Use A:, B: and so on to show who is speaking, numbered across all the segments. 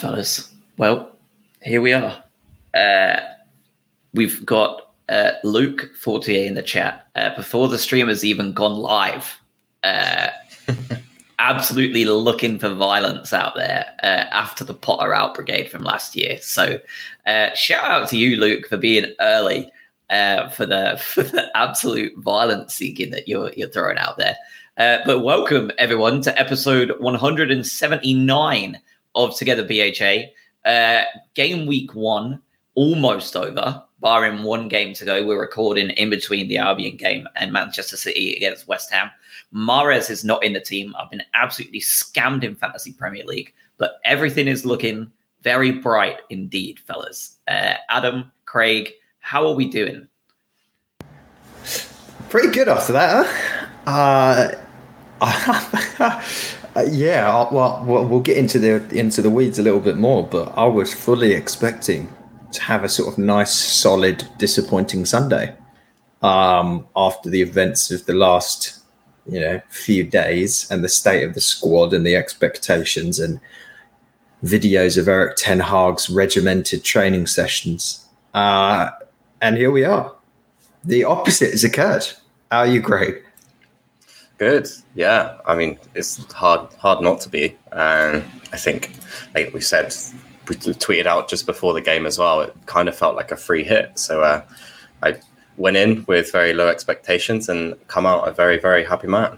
A: fellas. Well, here we are. Uh, we've got uh, Luke Fortier in the chat. Uh, before the stream has even gone live, uh, absolutely looking for violence out there uh, after the Potter out brigade from last year. So, uh, shout out to you, Luke, for being early uh, for the for the absolute violence seeking that you're you're throwing out there. Uh, but welcome everyone to episode 179 of Together BHA. Uh, game week one almost over, barring one game to go. We're recording in between the Albion game and Manchester City against West Ham. Mahrez is not in the team. I've been absolutely scammed in Fantasy Premier League, but everything is looking very bright indeed, fellas. Uh, Adam, Craig, how are we doing?
B: Pretty good after that, huh? Uh, yeah, well, we'll get into the into the weeds a little bit more, but I was fully expecting to have a sort of nice, solid, disappointing Sunday um, after the events of the last you know few days and the state of the squad and the expectations and videos of Erik Ten Hag's regimented training sessions. Uh, and here we are. The opposite has occurred. How are you, Craig?
C: Good. Yeah. I mean, it's hard hard not to be. Um, I think, like we said, we tweeted out just before the game as well. It kind of felt like a free hit. So uh, I went in with very low expectations and come out a very very happy man.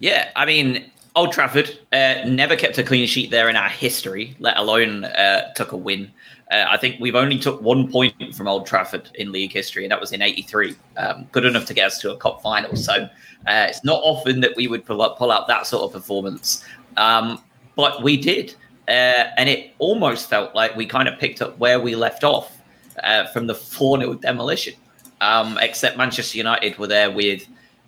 A: Yeah, I mean, Old Trafford uh, never kept a clean sheet there in our history, let alone uh, took a win. Uh, I think we've only took one point from Old Trafford in league history, and that was in '83. Um, good enough to get us to a cup final. So uh, it's not often that we would pull, up, pull out that sort of performance, um, but we did, uh, and it almost felt like we kind of picked up where we left off uh, from the 4 0 demolition. Um, except Manchester United were there with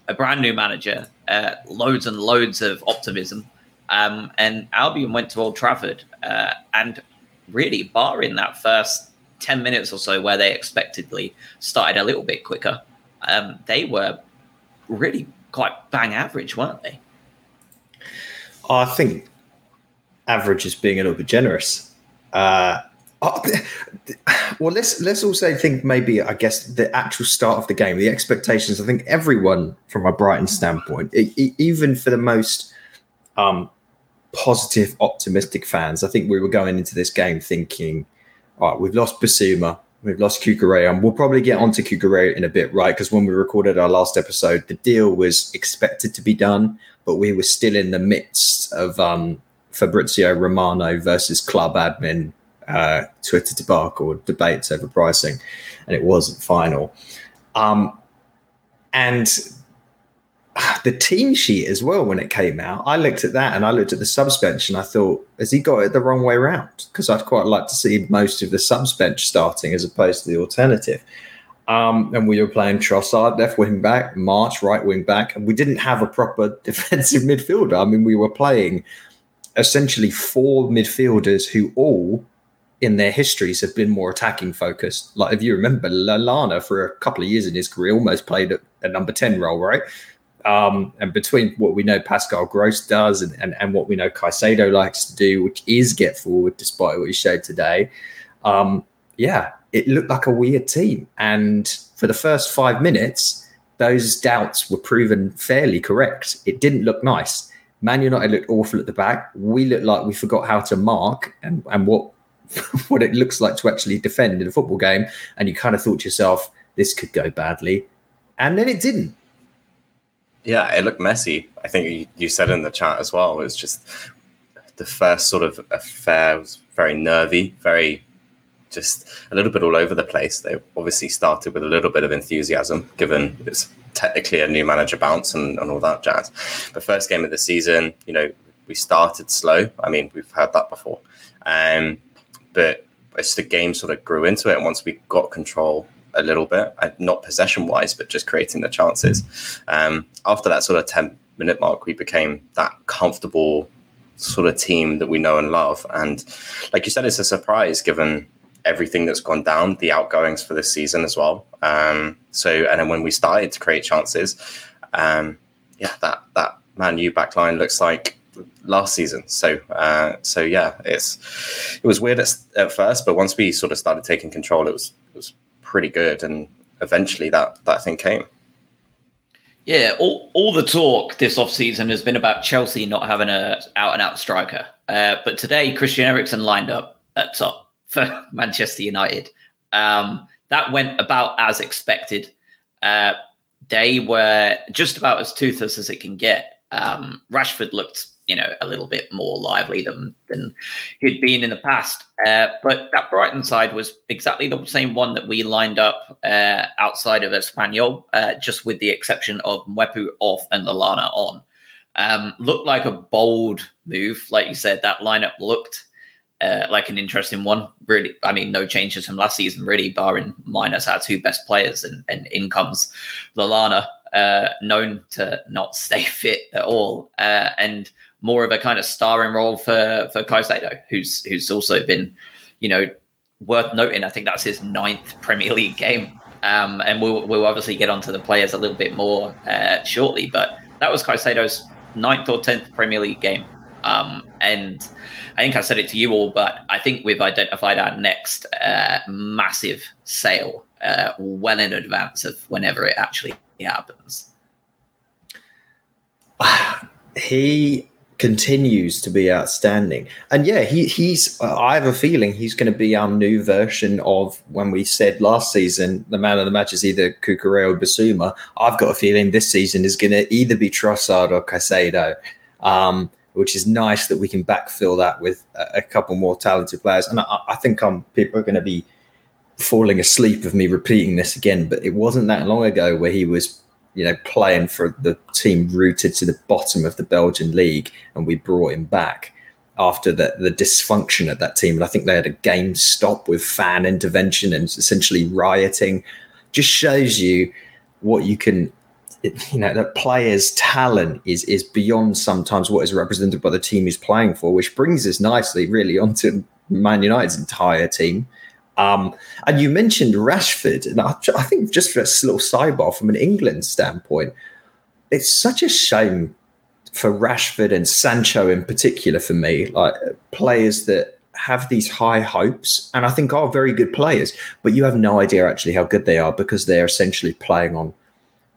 A: a brand new manager, uh, loads and loads of optimism. Um, and Albion went to Old Trafford uh, and really, barring that first 10 minutes or so where they expectedly started a little bit quicker, um, they were really quite bang average, weren't they?
B: I think average is being a little bit generous. Uh, oh, well, let's let's also think maybe I guess the actual start of the game, the expectations. I think everyone from a Brighton standpoint, even for the most um, positive, optimistic fans. I think we were going into this game thinking, all right, we've lost Bissouma, we've lost Cucurella, and we'll probably get onto Cucurella in a bit, right? Because when we recorded our last episode, the deal was expected to be done, but we were still in the midst of um, Fabrizio Romano versus club admin uh, Twitter debacle debates over pricing, and it wasn't final. Um, and the team sheet as well when it came out. I looked at that and I looked at the subs bench and I thought, has he got it the wrong way around? Because I'd quite like to see most of the subs bench starting as opposed to the alternative. Um, and we were playing Trossard left wing back, March right wing back, and we didn't have a proper defensive midfielder. I mean, we were playing essentially four midfielders who all in their histories have been more attacking focused. Like if you remember, Lallana for a couple of years in his career almost played a, a number 10 role, right? Um, and between what we know Pascal Gross does and, and, and what we know Caicedo likes to do, which is get forward, despite what he showed today, um, yeah, it looked like a weird team. And for the first five minutes, those doubts were proven fairly correct. It didn't look nice. Man United looked awful at the back. We looked like we forgot how to mark and, and what what it looks like to actually defend in a football game. And you kind of thought to yourself, this could go badly. And then it didn't
C: yeah, it looked messy. I think you, said in the chat as well. It was just the first sort of affair was very nervy, very just a little bit all over the place. They obviously started with a little bit of enthusiasm, given it's technically a new manager bounce and, and all that jazz. The first game of the season, you know, we started slow. I mean, we've heard that before. Um, but as the game sort of grew into it, and once we got control a little bit, not possession wise, but just creating the chances. Um, after that sort of 10 minute mark, we became that comfortable sort of team that we know and love. And like you said, it's a surprise given everything that's gone down, the outgoings for this season as well. Um, so, and then when we started to create chances, um, yeah, that, that Man U backline looks like last season. So uh, so yeah, it's it was weird at, at first, but once we sort of started taking control, it was it was pretty good, and eventually that that thing came.
A: Yeah, all, all the talk this offseason has been about Chelsea not having a out and out striker. Uh, but today, Christian Eriksen lined up at top for Manchester United. Um, that went about as expected. Uh, they were just about as toothless as it can get. Um, Rashford looked you know a little bit more lively than than he'd been in the past. Uh, but that Brighton side was exactly the same one that we lined up uh, outside of Espanyol, uh, just with the exception of Mwepu off and Lallana on. Um, looked like a bold move, like you said. That lineup looked uh, like an interesting one. Really, I mean, no changes from last season, really, barring minus our two best players and, and in comes Lallana, uh, known to not stay fit at all, uh, and more of a kind of starring role for for Caicedo, who's who's also been, you know, worth noting. I think that's his ninth Premier League game, um, and we'll we'll obviously get onto the players a little bit more uh, shortly. But that was Caicedo's ninth or tenth Premier League game, um, and I think I said it to you all, but I think we've identified our next uh, massive sale uh, well in advance of whenever it actually happens.
B: He continues to be outstanding. And yeah, he, he's. I have a feeling he's going to be our new version of when we said last season the man of the match is either Cucurella or Bissouma. I've got a feeling this season is going to either be Trossard or Caicedo, um, which is nice that we can backfill that with a, a couple more talented players. And I, I think um, people are going to be falling asleep of me repeating this again, but it wasn't that long ago where he was you know, playing for the team rooted to the bottom of the Belgian league, and we brought him back after the, the dysfunction at that team. And I think they had a game stop with fan intervention and essentially rioting. Just shows you what you can, you know, that players' talent is is beyond sometimes what is represented by the team he's playing for, which brings us nicely, really, onto Man United's entire team. Um, and you mentioned Rashford, and I, I, think just for a little sidebar from an England standpoint, it's such a shame for Rashford and Sancho in particular for me, like players that have these high hopes and I think are very good players, but you have no idea actually how good they are because they're essentially playing on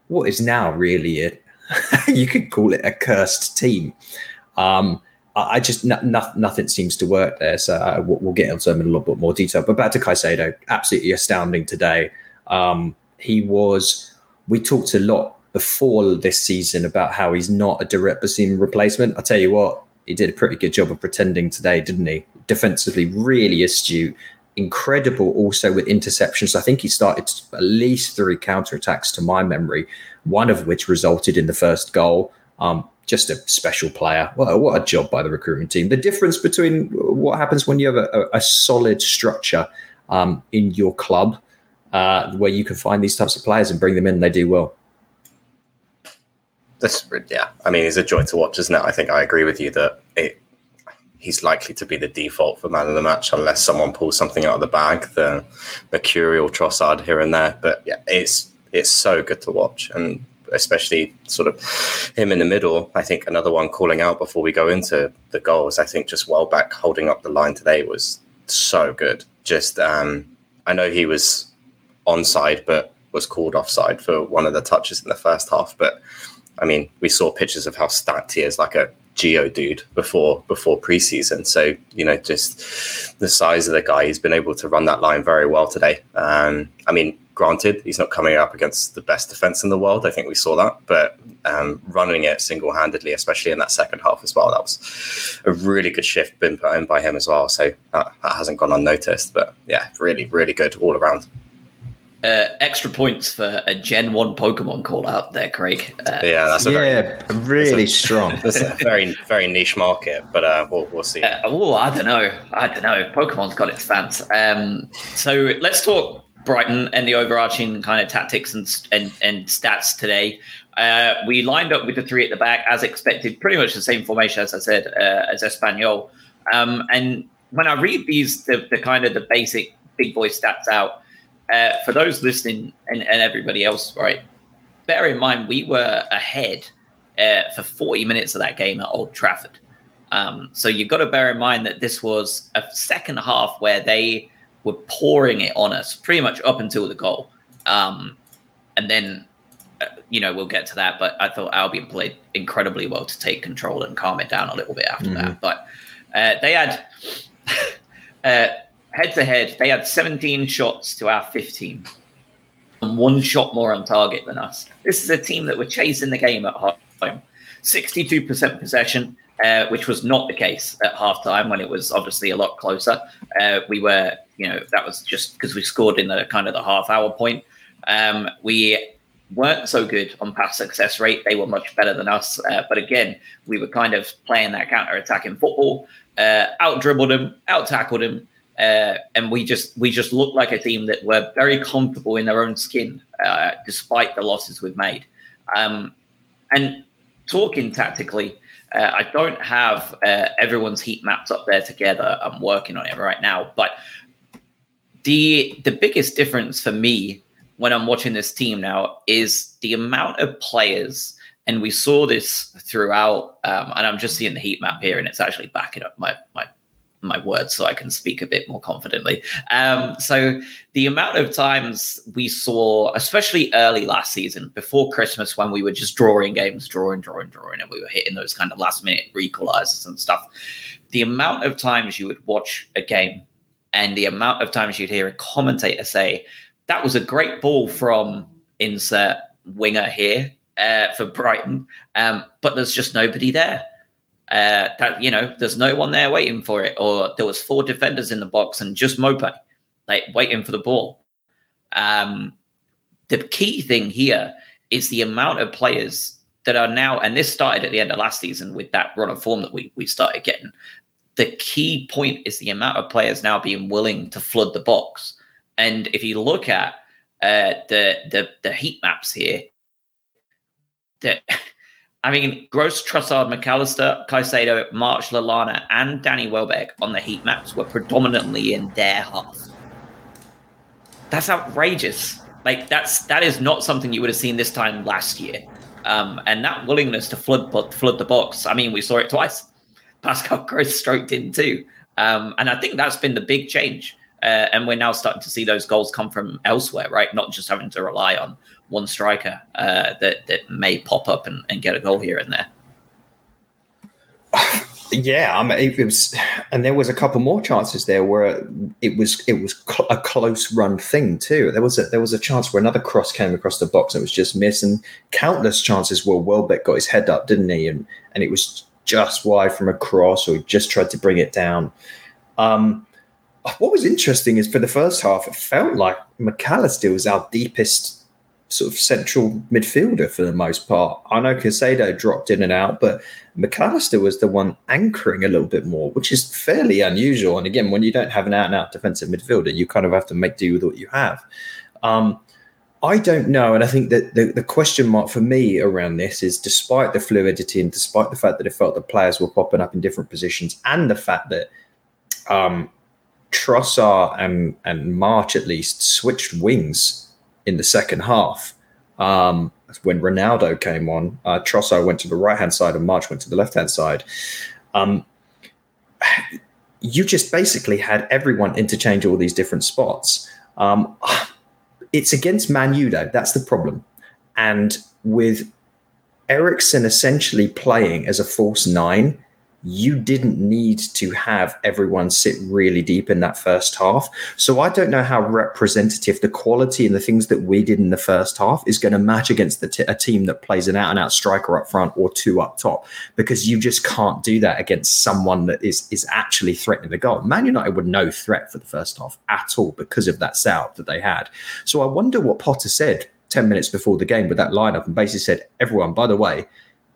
B: what is now really it. you could call it a cursed team. Um, I just no, no, nothing seems to work there. So uh, we'll, we'll, get into him in a little bit more detail. But back to Caicedo, absolutely astounding today. Um, he was. We talked a lot before this season about how he's not a direct Bissouma replacement. I tell you what, he did a pretty good job of pretending today, didn't he? Defensively, really astute, incredible. Also with interceptions, I think he started at least three counterattacks to my memory, one of which resulted in the first goal. Um, just a special player. What, what a job by the recruitment team. The difference between what happens when you have a, a solid structure um, in your club uh, where you can find these types of players and bring them in, and they do well.
C: This, yeah, I mean, it's a joy to watch, isn't it? I think I agree with you that it, he's likely to be the default for man of the match unless someone pulls something out of the bag, the mercurial Trossard here and there. But yeah, it's it's so good to watch, and especially sort of him in the middle. I think another one calling out before we go into the goals. I think just Welbeck holding up the line today was so good. Just um, I know he was onside, but was called offside for one of the touches in the first half. But I mean, we saw pictures of how stacked he is, like a Geodude before before preseason. So you know, just the size of the guy, he's been able to run that line very well today. Um, I mean, Granted, he's not coming up against the best defense in the world. I think we saw that, but um, running it single handedly, especially in that second half as well, that was a really good shift been put in by him as well. So that, that hasn't gone unnoticed. But yeah, really, really good all around.
A: Uh, extra points for a Gen One Pokemon call out there, Craig.
C: Uh, yeah, that's a
B: yeah, very, really
C: a,
B: strong.
C: That's a very very niche market, but uh, we'll we'll see. Uh,
A: oh, I don't know. I don't know. Pokemon's got its fans. Um, so let's talk Brighton and the overarching kind of tactics and and, and stats today. Uh, we lined up with the three at the back as expected, pretty much the same formation as I said uh, as Espanyol. Um, and when I read these, the, the, kind of the basic big boy stats out uh, for those listening and, and, everybody else, right? Bear in mind we were ahead uh, for 40 minutes of that game at Old Trafford. Um, so you've got to bear in mind that this was a second half where they were pouring it on us pretty much up until the goal. Um, and then, uh, you know, we'll get to that. But I thought Albion played incredibly well to take control and calm it down a little bit after mm-hmm. that. But uh, they had head to head, they had 17 shots to our 15 and one shot more on target than us. This is a team that were chasing the game at halftime. 62% possession, uh, which was not the case at halftime when it was obviously a lot closer. Uh, we were, you know, that was just because we scored in the kind of the half hour point. Um, we weren't so good on pass success rate. They were much better than us. Uh, but again, we were kind of playing that counter attacking football, uh, out dribbled him, out tackled him. Uh, and we just we just looked like a team that were very comfortable in their own skin, uh, despite the losses we've made. Um, and talking tactically, uh, I don't have uh, everyone's heat maps up there together. I'm working on it right now, but the the biggest difference for me when I'm watching this team now is the amount of players. And we saw this throughout, um, and I'm just seeing the heat map here, and it's actually backing up my my my words so I can speak a bit more confidently. Um, so the amount of times we saw, especially early last season, before Christmas, when we were just drawing games, drawing, drawing, drawing, and we were hitting those kind of last minute equalizers and stuff. The amount of times you would watch a game and the amount of times you'd hear a commentator say, that was a great ball from insert winger here uh, for Brighton, um, but there's just nobody there uh, that you know there's no one there waiting for it, or there was four defenders in the box and just Maupay like waiting for the ball. Um, the key thing here is the amount of players that are now, and this started at the end of last season with that run of form that we we started getting. The key point is the amount of players now being willing to flood the box. And if you look at uh, the the the heat maps here, that I mean, Gross, Trossard, McAllister, Caicedo, March, Lallana, and Danny Welbeck on the heat maps were predominantly in their half. That's outrageous. Like that's that is not something you would have seen this time last year. Um, and that willingness to flood flood the box. I mean, we saw it twice. Pascal Gross stroked in too, um, and I think that's been the big change. Uh, and we're now starting to see those goals come from elsewhere, right? Not just having to rely on one striker uh, that that may pop up and, and, get a goal here and there.
B: Yeah, I mean, it was, and there was a couple more chances there where it was it was cl- a close run thing too. There was a there was a chance where another cross came across the box and it was just missed, and countless chances where Welbeck got his head up, didn't he? And and it was just wide from a cross, or just tried to bring it down. Um, what was interesting is for the first half, it felt like McAllister was our deepest sort of central midfielder for the most part. I know Caicedo dropped in and out, but McAllister was the one anchoring a little bit more, which is fairly unusual. And again, when you don't have an out and out defensive midfielder, you kind of have to make do with what you have. Um, I don't know. And I think that the, the question mark for me around this is despite the fluidity and despite the fact that it felt the players were popping up in different positions and the fact that um, Trossard and, and March at least switched wings in the second half. Um, when Ronaldo came on, uh, Trossard went to the right hand side and March went to the left hand side. Um, you just basically had everyone interchange all these different spots. Um, it's against Man U, though. That's the problem. And with Eriksen essentially playing as a false nine, you didn't need to have everyone sit really deep in that first half. So I don't know how representative the quality and the things that we did in the first half is going to match against t- a team that plays an out and out striker up front or two up top, because you just can't do that against someone that is is actually threatening the goal. Man United were no threat for the first half at all because of that setup that they had. So I wonder what Potter said 10 minutes before the game with that lineup and basically said, everyone, by the way,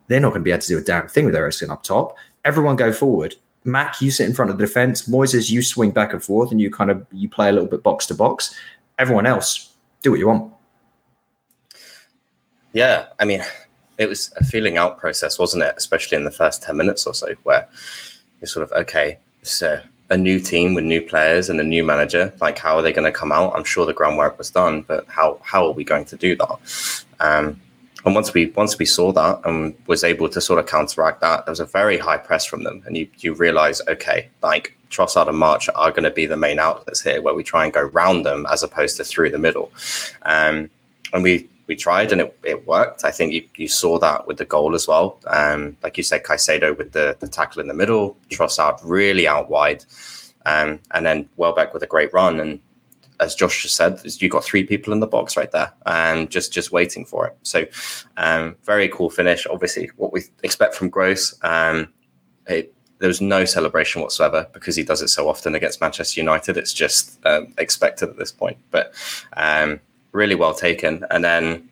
B: they're not going to be able to do a damn thing with Eriksen up top everyone go forward. Mac, you sit in front of the defense. Moises, you swing back and forth, and you kind of you play a little bit box to box. Everyone else, do what you want.
C: Yeah, I mean, it was a feeling out process, wasn't it? Especially in the first ten minutes or so, where you're sort of okay. So a new team with new players and a new manager. Like, how are they going to come out? I'm sure the groundwork was done, but how how are we going to do that? Um, and once we once we saw that and was able to sort of counteract that, there was a very high press from them, and you you realize, okay, like Trossard and March are going to be the main outlets here, where we try and go round them as opposed to through the middle, um, and we we tried and it, it worked. I think you, you saw that with the goal as well. Um, like you said, Caicedo with the, the tackle in the middle, Trossard really out wide, um, and then Welbeck with a great run. And as Josh just said, you've got three people in the box right there and just just waiting for it. So um, very cool finish. Obviously, what we expect from Gross. Um, it, there was no celebration whatsoever because he does it so often against Manchester United. It's just um, expected at this point. But um, really well taken. And then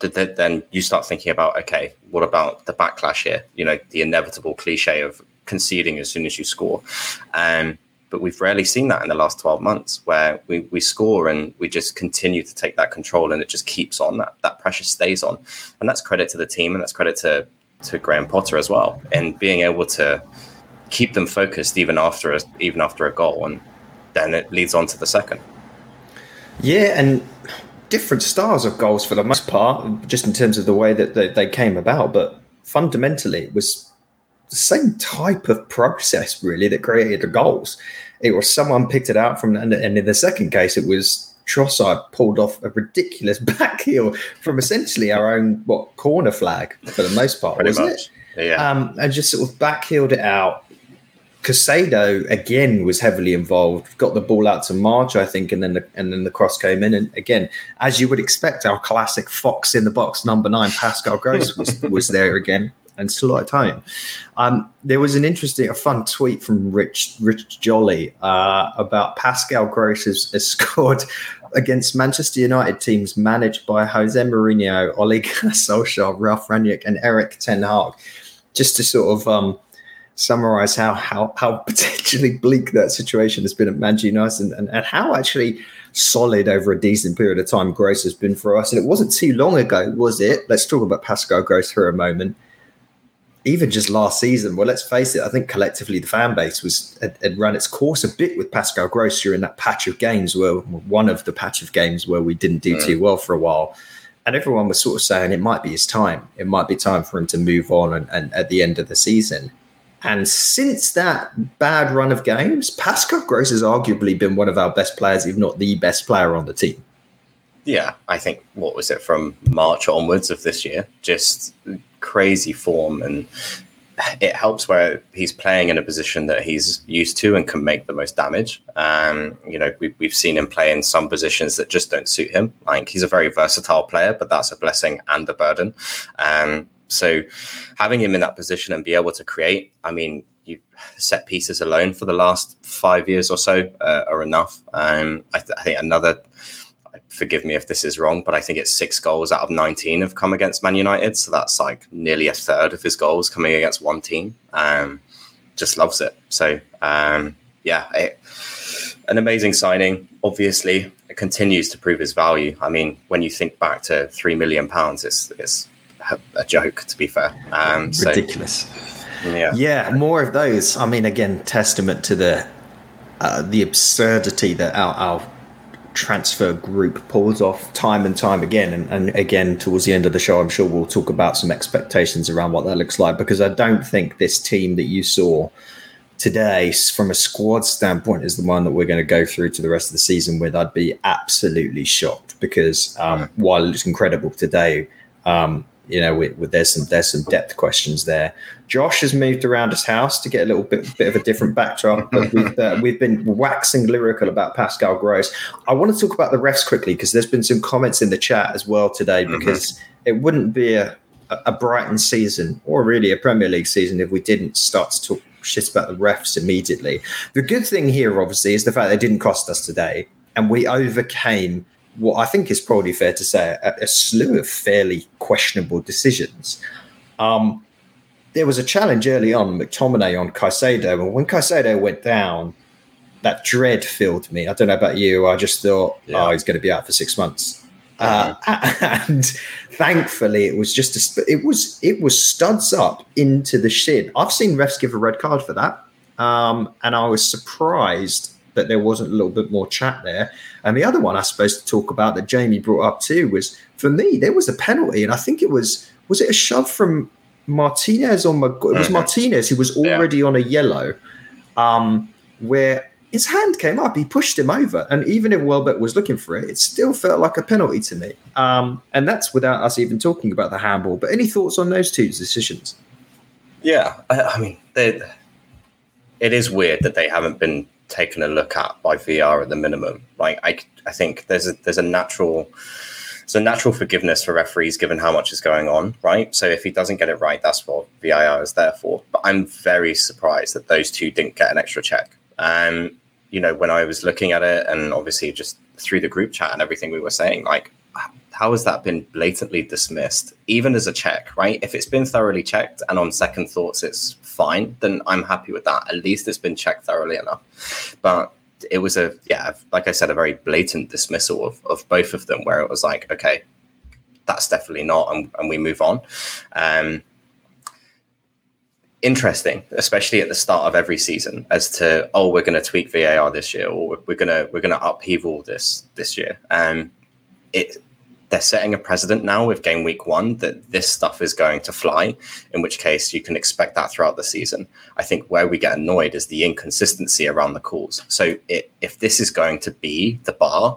C: then you start thinking about okay, what about the backlash here? You know, the inevitable cliche of conceding as soon as you score. Um, but we've rarely seen that in the last 12 months where we, we score and we just continue to take that control and it just keeps on that that pressure stays on and that's credit to the team and that's credit to to Graham Potter as well and being able to keep them focused even after a, even after a goal and then it leads on to the second
B: yeah, and different styles of goals for the most part, just in terms of the way that they, they came about. But fundamentally, it was the same type of process really that created the goals. It was someone picked it out from, and, and in the second case, it was Trossard pulled off a ridiculous back heel from essentially our own what corner flag for the most part, wasn't much.
C: it? Yeah.
B: Um, and just sort of back heeled it out Caicedo again was heavily involved. Got the ball out to March, I think, and then the, and then the cross came in. And again, as you would expect, our classic fox in the box number nine, Pascal Gross, was, was there again and still at home. Um, there was an interesting, a fun tweet from Rich Rich Jolly uh, about Pascal Gross has, scored against Manchester United teams managed by Jose Mourinho, Ole Solskjaer, Ralf Rangnick, and Erik Ten Hag. Just to sort of um, summarize how how how potentially bleak that situation has been at Manchester United and, and, and, how actually solid over a decent period of time Gross has been for us. And it wasn't too long ago, was it? Let's talk about Pascal Gross for a moment. Even just last season, well, let's face it, I think collectively the fan base was had, had run its course a bit with Pascal Gross during that patch of games where one of the patch of games where we didn't do too mm. well for a while and everyone was sort of saying it might be his time. It might be time for him to move on and, and at the end of the season. And since that bad run of games, Pascal Gross has arguably been one of our best players, if not the best player on the team.
C: Yeah, I think what was it from March onwards of this year? Just crazy form, and it helps where he's playing in a position that he's used to and can make the most damage. Um, you know, we, we've seen him play in some positions that just don't suit him. Like he's a very versatile player, but that's a blessing and a burden. Um, so having him in that position and be able to create, I mean, you set pieces alone for the last five years or so uh, are enough. Um, I, th- I, think another, forgive me if this is wrong, but I think it's six goals out of 19 have come against Man United. So that's like nearly a third of his goals coming against one team. Um, just loves it. So, um, yeah, it, an amazing signing. Obviously, it continues to prove his value. I mean, when you think back to three million pounds, it's it's a joke, to be fair. Um,
B: so, Ridiculous. Yeah. yeah, more of those. I mean, again, testament to the uh, the absurdity that our, our transfer group pulls off time and time again. And, and, again, towards the end of the show, I'm sure we'll talk about some expectations around what that looks like because I don't think this team that you saw today, from a squad standpoint, is the one that we're going to go through to the rest of the season with. I'd be absolutely shocked because um, while it's incredible today, um, you know, there's some there's some depth questions there. Josh has moved around his house to get a little bit bit of a different backdrop, but we've uh, we've been waxing lyrical about Pascal Gross. I want to talk about the refs quickly because there's been some comments in the chat as well today mm-hmm. because mm-hmm. it wouldn't be a a Brighton season or really a Premier League season if we didn't start to talk shit about the refs immediately. The good thing here, obviously, is the fact they didn't cost us today, and we overcame what I think is probably fair to say a, a slew of fairly questionable decisions. Um, there was a challenge early on, McTominay on Caicedo, and when Caicedo went down, that dread filled me. I don't know about you. I just thought, yeah. oh, he's going to be out for six months. Uh, and thankfully, it was just a, it was it was studs up into the shin. I've seen refs give a red card for that, um, and I was surprised that there wasn't a little bit more chat there. And the other one I suppose to talk about that Jamie brought up too was for me there was a penalty, and I think it was was it a shove from Martinez or Mag- it was
C: Mhm.
B: Martinez who was
C: Yeah.
B: already on a yellow, um, where his hand came up, he pushed him over, and even if Welbeck was looking for it, it still felt like a penalty to me. Um, and that's without us even talking about the handball. But any thoughts on those two decisions?
C: Yeah, I, I mean, they, it is weird that they haven't been taken a look at by VAR at the minimum. Like, I, I think there's a there's a natural there's a natural forgiveness for referees given how much is going on, right? So if he doesn't get it right, that's what VAR is there for. But I'm very surprised that those two didn't get an extra check. Um, you know, when I was looking at it, and obviously just through the group chat and everything we were saying, like how has that been blatantly dismissed, even as a check, right? If it's been thoroughly checked and on second thoughts it's fine, then I'm happy with that. At least it's been checked thoroughly enough. But it was a, yeah, like I said, a very blatant dismissal of, of both of them where it was like, okay, that's definitely not, and, and we move on. Um, interesting, especially at the start of every season, as to oh, we're going to tweak VAR this year, or we're- going to we're going to upheaval this this year. Um, it they're setting a precedent now with game week one that this stuff is going to fly. In which case, you can expect that throughout the season. I think where we get annoyed is the inconsistency around the calls. So it, if this is going to be the bar,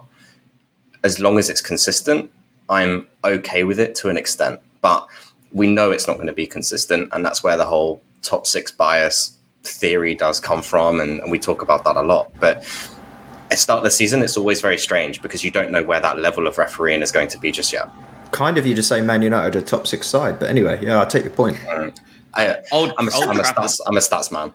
C: as long as it's consistent, I'm okay with it to an extent. But we know it's not going to be consistent, and that's where the whole top six bias theory does come from, and, and we talk about that a lot. But at start of the season, it's always very strange because you don't know where that level of refereeing is going to be just yet.
B: Kind of you to say Man United are top six side, but anyway, yeah, I'll take your point.
C: I,
A: Old,
C: I'm, a,
A: Old,
C: I'm, a
A: Trafford,
C: stats, I'm a stats man.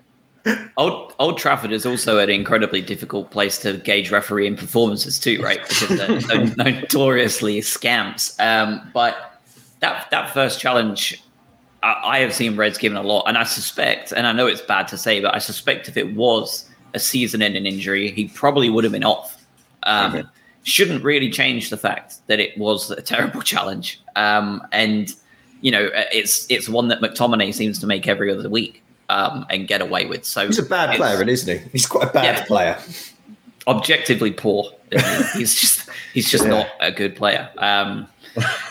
A: Old, Old Trafford is also an incredibly difficult place to gauge refereeing performances too, right? Because they're no- notoriously scamps. Um, but that that first challenge, I, I have seen Reds given a lot, and I suspect, and I know it's bad to say, but I suspect if it was a season-ending injury, he probably would have been off. Um. Shouldn't really change the fact that it was a terrible challenge, um, and you know it's it's one that McTominay seems to make every other week um, and get away with. So
B: He's a bad player, isn't he? He's quite a bad
A: Yeah.
B: player.
A: objectively poor. he's just he's just
B: Yeah.
A: not a good player. Um,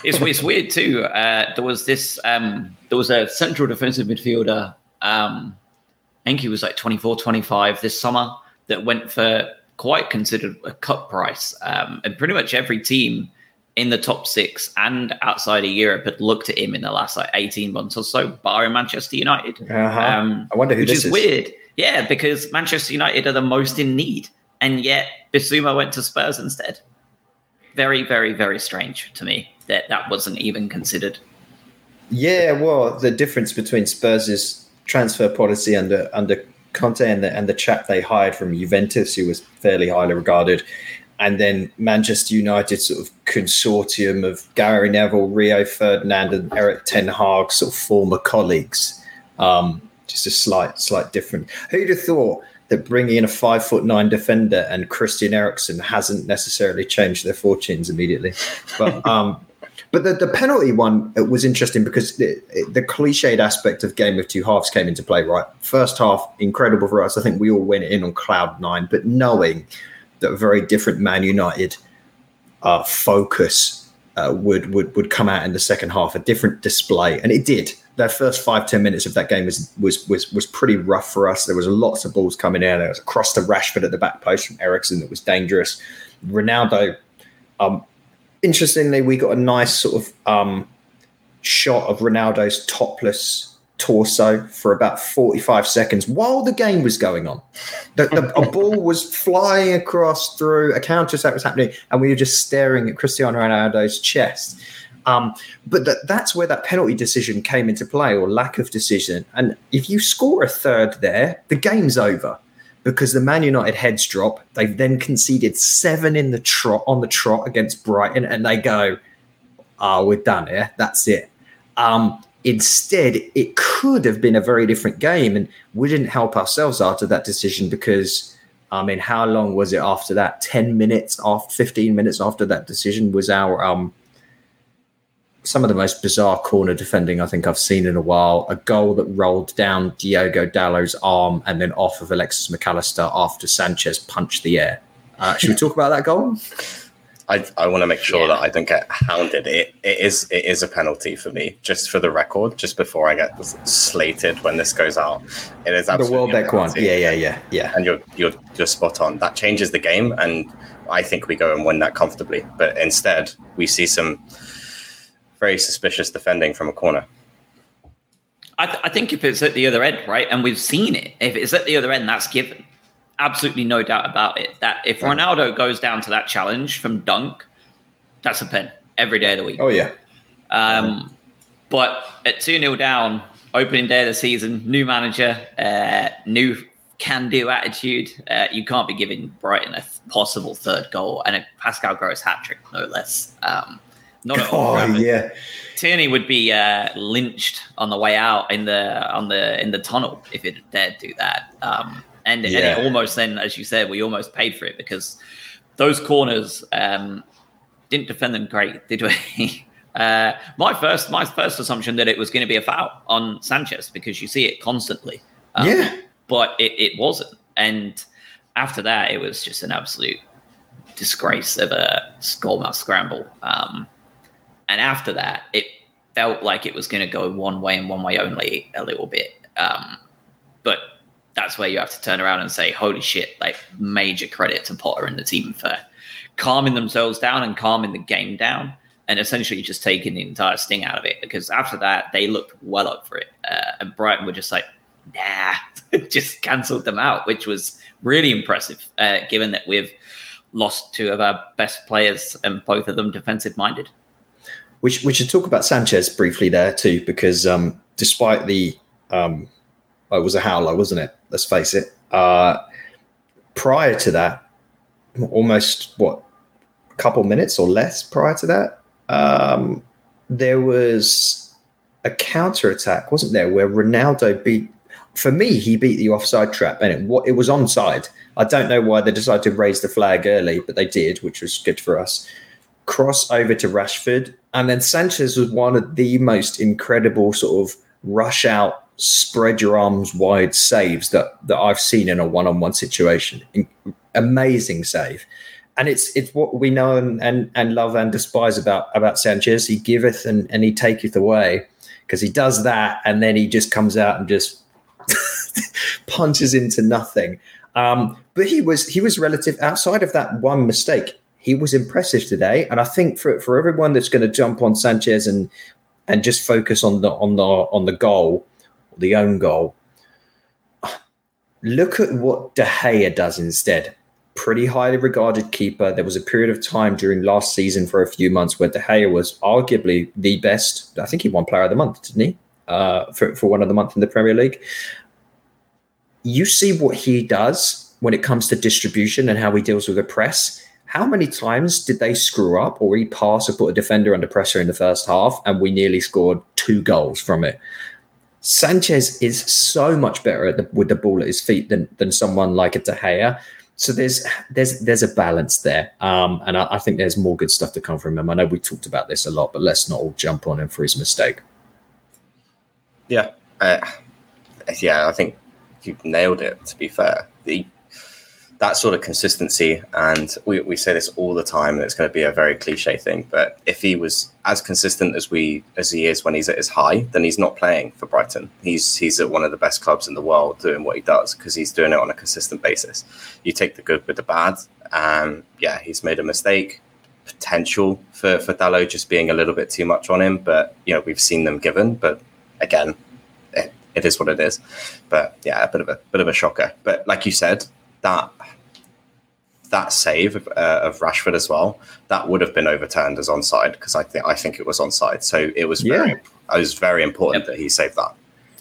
A: it's it's weird too. Uh, there was this um, there was a central defensive midfielder. Um, I think he was like 24, 25 this summer that went for quite considered a cut price. Um, and pretty much every team in the top six and outside of Europe had looked at him in the last like 18 months or so, barring Manchester United.
B: Uh-huh.
A: Um,
B: I wonder who
A: which
B: this
A: is,
B: is.
A: weird. Yeah, because Manchester United are the most in need, and yet Bissouma went to Spurs instead. Very, very, very strange to me that that wasn't even considered.
B: Yeah, well, the difference between Spurs' transfer policy under under Conte and the and the chap they hired from Juventus, who was fairly highly regarded, and then Manchester United sort of consortium of Gary Neville, Rio Ferdinand, and Erik Ten Hag, sort of former colleagues. Um, just a slight, slight different. Who'd have thought that bringing in a five foot nine defender and Christian Eriksen hasn't necessarily changed their fortunes immediately? But um, but the, the penalty one it was interesting because the, the cliched aspect of game of two halves came into play, right? First half, incredible for us. I think we all went in on cloud nine, but knowing that a very different Man United uh, focus uh, would, would would come out in the second half, a different display, and it did. That first five ten minutes of that game was was was was pretty rough for us. There was lots of balls coming in. There was a cross to Rashford at the back post from Eriksen that was dangerous. Ronaldo um, interestingly, we got a nice sort of um, shot of Ronaldo's topless torso for about 45 seconds while the game was going on. The, the, a ball was flying across through, a counter attack was happening, and we were just staring at Cristiano Ronaldo's chest. Um, but that, that's where that penalty decision came into play, or lack of decision. And if you score a third there, the game's over because the Man United heads drop. They've then conceded seven in the trot on the trot against Brighton, and they go, "Oh, we're done here. That's it." Um, instead, it could have been a very different game, and we didn't help ourselves after that decision because, I mean, how long was it after that? Ten minutes, after fifteen minutes after that decision was our um, some of the most bizarre corner defending I think I've seen in a while. A goal that rolled down Diogo Dalot's arm and then off of Alexis McAllister after Sanchez punched the air. Uh, should we talk about that goal?
C: I, I want to make sure
A: Yeah.
C: that I don't get hounded. It, it is it is a penalty for me, just for the record, just before I get slated when this goes out. It is
B: The
C: absolutely a
B: Welbeck one. Yeah, yeah, yeah, yeah.
C: and you're you're you're spot on. That changes the game, and I think we go and win that comfortably. But instead, we see some very suspicious defending from a corner.
A: I, th- I think if it's at the other end, right, and we've seen it, if it's at the other end, that's given. Absolutely no doubt about it. That if Ronaldo goes down to that challenge from Dunk, that's a pen every day of the week.
B: Oh yeah.
A: Um, but at 2 0 down, opening day of the season, new manager, uh, new can do attitude, uh, you can't be giving Brighton a th- possible third goal and a Pascal Gross hat trick, no less. Um, not at all.
B: Oh yeah.
A: Tierney would be uh, lynched on the way out in the on the in the tunnel if it dared do that. Um, and, and it almost then, as you said, we almost paid for it because those corners um, didn't defend them great, did we? uh, my first my first assumption that it was going to be a foul on Sanchez because you see it constantly. Um,
B: yeah.
A: but it, it wasn't. And after that, it was just an absolute disgrace of a goalmouth scramble. Um, and after that, it felt like it was going to go one way and one way only a little bit. Um, but that's where you have to turn around and say, holy shit, like major credit to Potter and the team for calming themselves down and calming the game down and essentially just taking the entire sting out of it. Because after that, they looked well up for it. Uh, and Brighton were just like, nah, just cancelled them out, which was really impressive, uh, given that we've lost two of our best players and both of them defensive minded.
B: We we should talk about Sanchez briefly there too, because um, despite the, um, oh, it was a howler, wasn't it? Let's face it. Uh, prior to that, almost what, a couple minutes or less prior to that, um, there was a counter attack, wasn't there, where Ronaldo beat. For me, he beat the offside trap, and it, it was onside. I don't know why they decided to raise the flag early, but they did, which was good for us cross over to Rashford. And then Sanchez was one of the most incredible sort of rush out, spread your arms wide saves that, that I've seen in a one on one situation. In- amazing save. And it's it's what we know and, and, and love and despise about, about Sanchez. He giveth and, and he taketh away because he does that and then he just comes out and just punches into nothing. Um, but he was he was relative outside of that one mistake he was impressive today, and I think for for everyone that's going to jump on Sanchez and and just focus on the on the on the goal, the own goal. Look at what De Gea does instead. Pretty highly regarded keeper. There was a period of time during last season for a few months where De Gea was arguably the best. I think he won Player of the Month, didn't he? Uh, for for one of the month in the Premier League. You see what he does when it comes to distribution and how he deals with the press how many times did they screw up or he pass or put a defender under pressure in the first half and we nearly scored two goals from it? Sanchez is so much better the, with the ball at his feet than than someone like a De Gea. So there's there's there's a balance there, um, and I, I think there's more good stuff to come from him. I know we talked about this a lot, but let's not all jump on him for his mistake.
C: Yeah, uh, yeah, I think you nailed it. To be fair, the that sort of consistency, and we, we say this all the time, and it's going to be a very cliche thing. But if he was as consistent as we as he is when he's at his high, then he's not playing for Brighton. He's he's at one of the best clubs in the world doing what he does because he's doing it on a consistent basis. You take the good with the bad. Um, yeah, he's made a mistake. Potential for for Dalot just being a little bit too much on him, but you know we've seen them given. But again, it, it is what it is. But yeah, a bit of a bit of a shocker. But like you said, that that save of, uh, of Rashford as well, that would have been overturned as onside because I think I think it was onside. So it was very
B: Yeah.
C: it was very important
A: Yep.
C: that he saved that.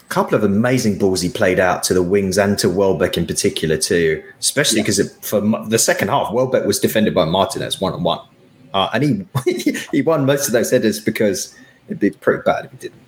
B: A couple of amazing balls he played out to the wings and to Welbeck in particular too, especially because for the second half, Welbeck was defended by Martinez one on one, uh, and he he won most of those headers because it'd be pretty bad if he didn't.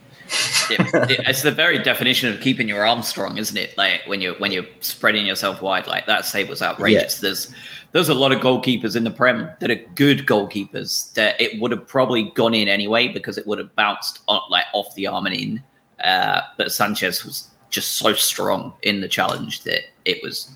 A: It, it, it's the very definition of keeping your arm strong, isn't it? Like when you're when you're spreading yourself wide, like that save was outrageous. Yeah. There's there's a lot of goalkeepers in the Prem that are good goalkeepers that it would have probably gone in anyway because it would have bounced on, like off the arm and in. Uh, but Sanchez was just so strong in the challenge that it was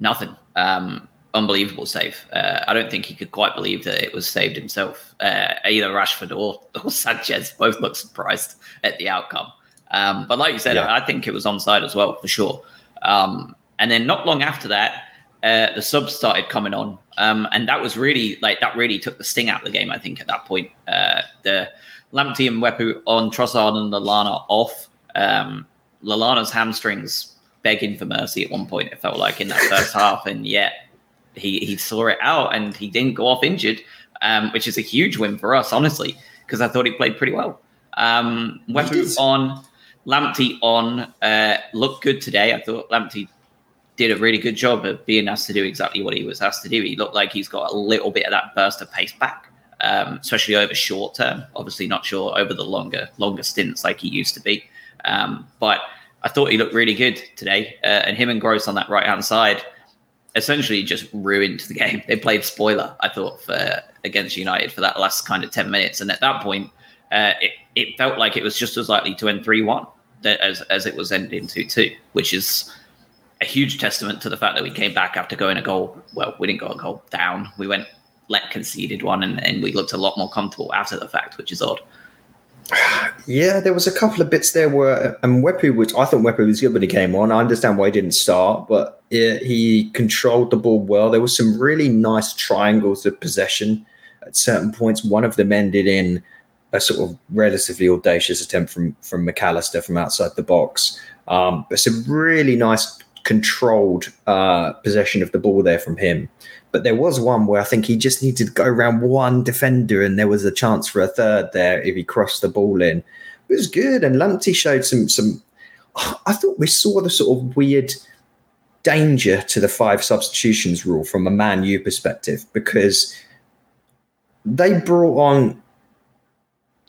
A: nothing. Um, unbelievable save. Uh, I don't think he could quite believe that it was saved himself. Uh, either Rashford or, or, Sanchez both looked surprised at the outcome. Um, but like you said, yeah. I think it was onside as well for sure. Um, and then not long after that, uh, the subs started coming on, um, and that was really like that really took the sting out of the game. I think at that point, uh, the Lamptey and Mwepu on Trossard and Lallana off. Um, Lallana's hamstrings begging for mercy at one point. It felt like in that first half, and yet he he saw it out and he didn't go off injured, um, which is a huge win for us, honestly, because I thought he played pretty well. Um, on, Lamptey on, uh, looked good today. I thought Lamptey did a really good job of being asked to do exactly what he was asked to do. He looked like he's got a little bit of that burst of pace back, um, especially over short term. Obviously, not sure over the longer longer stints like he used to be. Um, but I thought he looked really good today, uh, and him and Gross on that right hand side essentially just ruined the game. They played spoiler, I thought, for against United for that last kind of ten minutes, and at that point, uh, it it felt like it was just as likely to end three one as as it was ending two two, which is a huge testament to the fact that we came back after going a goal. Well, we didn't go a goal down. We went let conceded one, and, and we looked a lot more comfortable after the fact, which is odd.
B: Yeah, there was a couple of bits there where and Mwepu was I thought Mwepu was good when he came on. I understand why he didn't start, but it, he controlled the ball well. There was some really nice triangles of possession at certain points. One of them ended in a sort of relatively audacious attempt from from McAllister from outside the box. Um, but some really nice controlled uh, possession of the ball there from him. But there was one where I think he just needed to go around one defender, and there was a chance for a third there if he crossed the ball in. It was good, and Lamptey showed some some. I thought we saw the sort of weird danger to the five substitutions rule from a Man U perspective because they brought on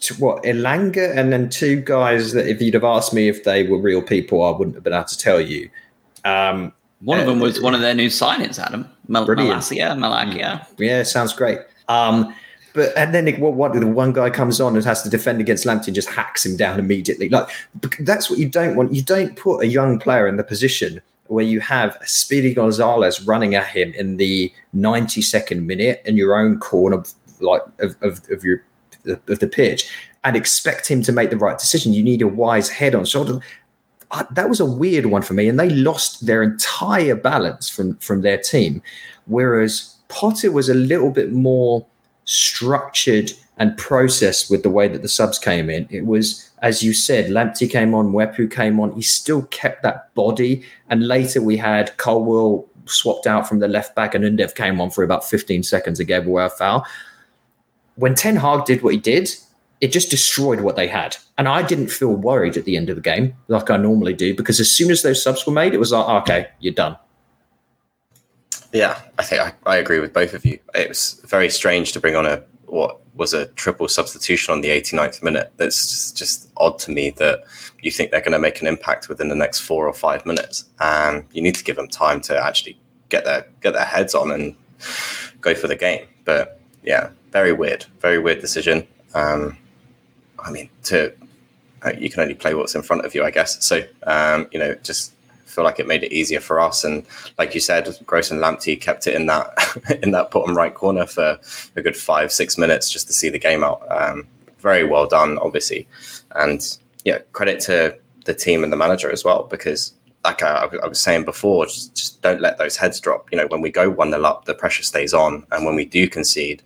B: to what Elanga and then two guys that if you'd have asked me if they were real people, I wouldn't have been able to tell you. Um,
A: one of them was one of their new signings, Adam. Mal- Malacia, Malacia.
B: Yeah, sounds great. Um, but and then it, what, what the one guy comes on and has to defend against Lamptey and just hacks him down immediately. Like that's what you don't want. You don't put a young player in the position where you have Speedy Gonzalez running at him in the 92nd minute in your own corner, like of, of, of your of the pitch, and expect him to make the right decision. You need a wise head on shoulder uh, that was a weird one for me, and they lost their entire balance from from their team. Whereas Potter was a little bit more structured and processed with the way that the subs came in. It was, as you said, Lamptey came on, Mwepu came on. He still kept that body, and later we had Colwill swapped out from the left back, and Undav came on for about 15 seconds and gave away a foul. When Ten Hag did what he did, it just destroyed what they had. And I didn't feel worried at the end of the game like I normally do because as soon as those subs were made, it was like, okay, you're done.
C: Yeah, I think I, I agree with both of you. It was very strange to bring on a what was a triple substitution on the 89th minute. That's just, just odd to me that you think they're going to make an impact within the next four or five minutes. And you need to give them time to actually get their get their heads on and go for the game. But yeah, very weird, very weird decision. Um, I mean, to uh, you can only play what's in front of you, I guess. So um, you know, just feel like it made it easier for us. And like you said, Gross and Lamptey kept it in that in that bottom right corner for a good five six minutes just to see the game out. Um, very well done, obviously, and yeah, credit to the team and the manager as well because. Like I, I was saying before, just, just don't let those heads drop. You know, when we go one nil up, the pressure stays on, and when we do concede,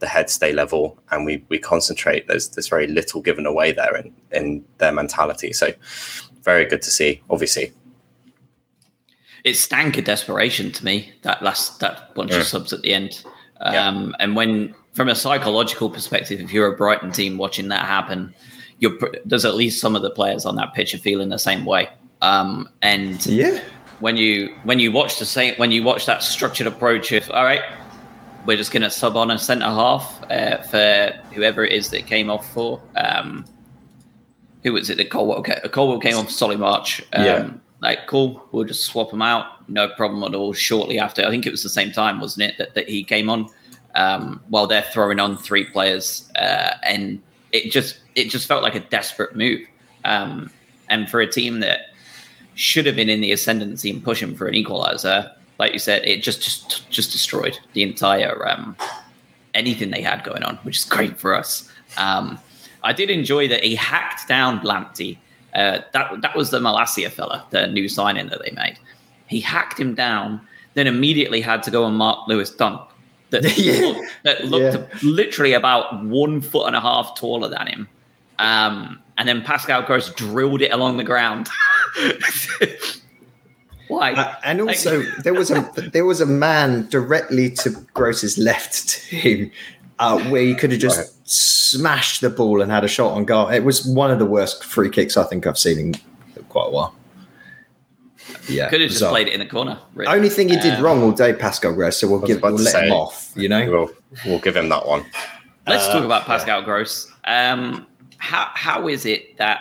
C: the heads stay level and we we concentrate. There's there's very little given away there in in their mentality. So very good to see. Obviously,
A: it stank of desperation to me that last that bunch yeah. of subs at the end. Um, yeah. And when from a psychological perspective, if you're a Brighton team watching that happen, you're there's at least some of the players on that pitch are feeling the same way. Um, and
B: yeah,
A: when you when you watch the same when you watch that structured approach of all right, we're just going to sub on a centre half uh, for whoever it is that came off for. Um, who was it that Colwill came, Colwill came for Solly March. Um,
B: Yeah.
A: Like, cool, we'll just swap him out. No problem at all. Shortly after, I think it was the same time, wasn't it, that, that he came on um, while they're throwing on three players. Uh, and it just it just felt like a desperate move. Um, and for a team that should have been in the ascendancy and pushing for an equalizer, like you said, it just just just destroyed the entire um, anything they had going on, which is great for us. Um, I did enjoy that he hacked down Lamptey. Uh, that that was the Malacia fella, the new signing that they made. He hacked him down, then immediately had to go and mark Lewis Dunk, that
B: Yeah.
A: looked, that looked literally about one foot and a half taller than him. Um, and then Pascal Gross drilled it along the ground. Why?
B: Uh, and also, there was a there was a man directly to Gross's left to him, uh, where he could have just
C: Right.
B: smashed the ball and had a shot on goal. It was one of the worst free kicks I think I've seen in quite a while. Yeah,
A: Could have just played it in the corner. Really.
B: Only thing he did
A: Um,
B: wrong all day, Pascal Gross. So we'll give we'll
C: to
B: let him off. You know,
C: We'll, we'll give him that one.
A: Let's
B: Uh,
A: talk about Pascal Gross. Um, how how is it that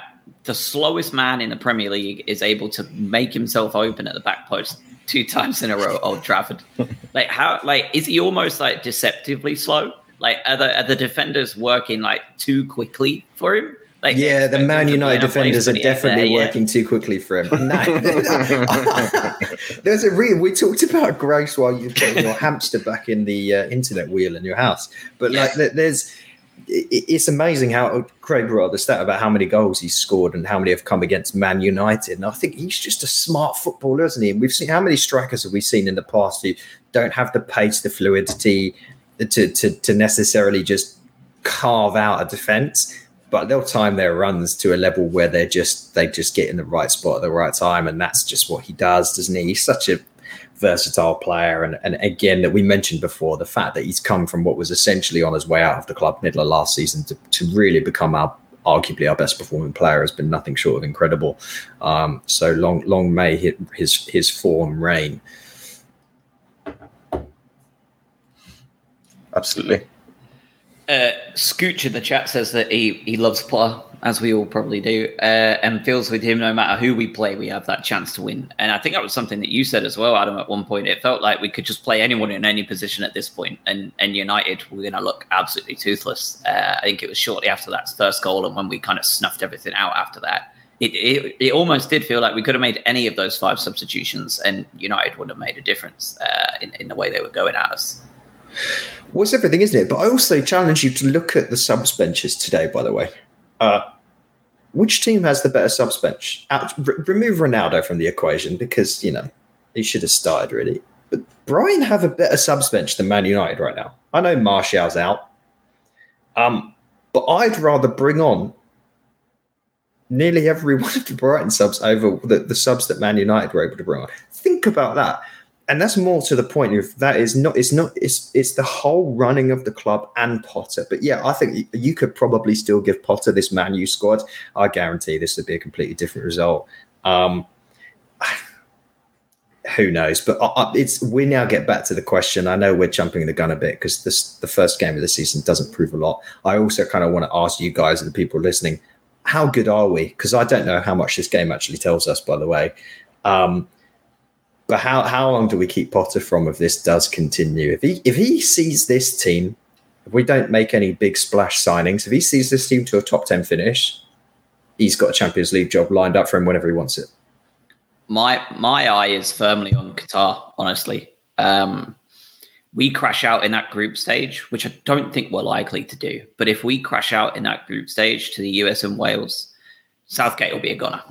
A: the slowest man in the Premier League is able to make himself open at the back post two times in a row Old Trafford? like how like is he almost like deceptively slow? Like are the are the defenders working like too quickly for him? Like
B: Yeah, the Man United
A: play in a place
B: defenders are
A: when he gets there,
B: definitely
A: yeah.
B: working too quickly for him. No. There's a reason we talked about grace while you're getting your hamster back in the uh, internet wheel in your house. But like,
A: Yes.
B: there- there's, i- i- it's amazing how Craig wrote the stat about how many goals he's scored and how many have come against Man United. And I think he's just a smart footballer, isn't he? And we've seen how many strikers have we seen in the past who don't have the pace, the fluidity to to, to necessarily just carve out a defense but they'll time their runs to a level where they're just they just get in the right spot at the right time and that's just what he does doesn't he he's such a versatile player. And, and again that we mentioned before the fact that he's come from what was essentially on his way out of the club middle of last season to, to really become our arguably our best performing player has been nothing short of incredible. Um, so long long may his his, his form reign.
C: Absolutely.
A: Uh, Scooch in the chat says that he, he loves Potter, as we all probably do, uh, and feels with him no matter who we play, we have that chance to win. And I think that was something that you said as well, Adam, at one point. It felt like we could just play anyone in any position at this point, and, and United were going to look absolutely toothless. Uh, I think it was shortly after that first goal, and when we kind of snuffed everything out after that. It, it, it almost did feel like we could have made any of those five substitutions, and United would have made a difference uh, in, in the way they were going at us.
B: Well, it's everything, isn't it? But I also challenge you to look at the subs benches today, by the way. Uh, which team has the better subs bench? Out, r- remove Ronaldo from the equation because, you know, he should have started really. But Brighton have a better subs bench than Man United right now. I know Martial's out. Um, but I'd rather bring on nearly every one of the Brighton subs over the, the subs that Man United were able to bring on. Think about that and that's more to the point of that is not it's not it's it's the whole running of the club and Potter. But yeah, I think you- could probably still give Potter this Man U squad. I guarantee this would be a completely different result. Um, who knows? But I, it's we now get back to the question. I know we're jumping the gun a bit because this the first game of the season doesn't prove a lot. I also kind of want to ask you guys and the people listening, how good are we? Because I don't know how much this game actually tells us. By the way. Um, but how how long do we keep Potter from if this does continue? If he if he sees this team, if we don't make any big splash signings, if he sees this team to a top ten finish, he's got a Champions League job lined up for him whenever he wants it.
A: my my eye is firmly on Qatar. Honestly, um, we crash out in that group stage, which I don't think we're likely to do. But if we crash out in that group stage to the US and Wales, Southgate will be a goner,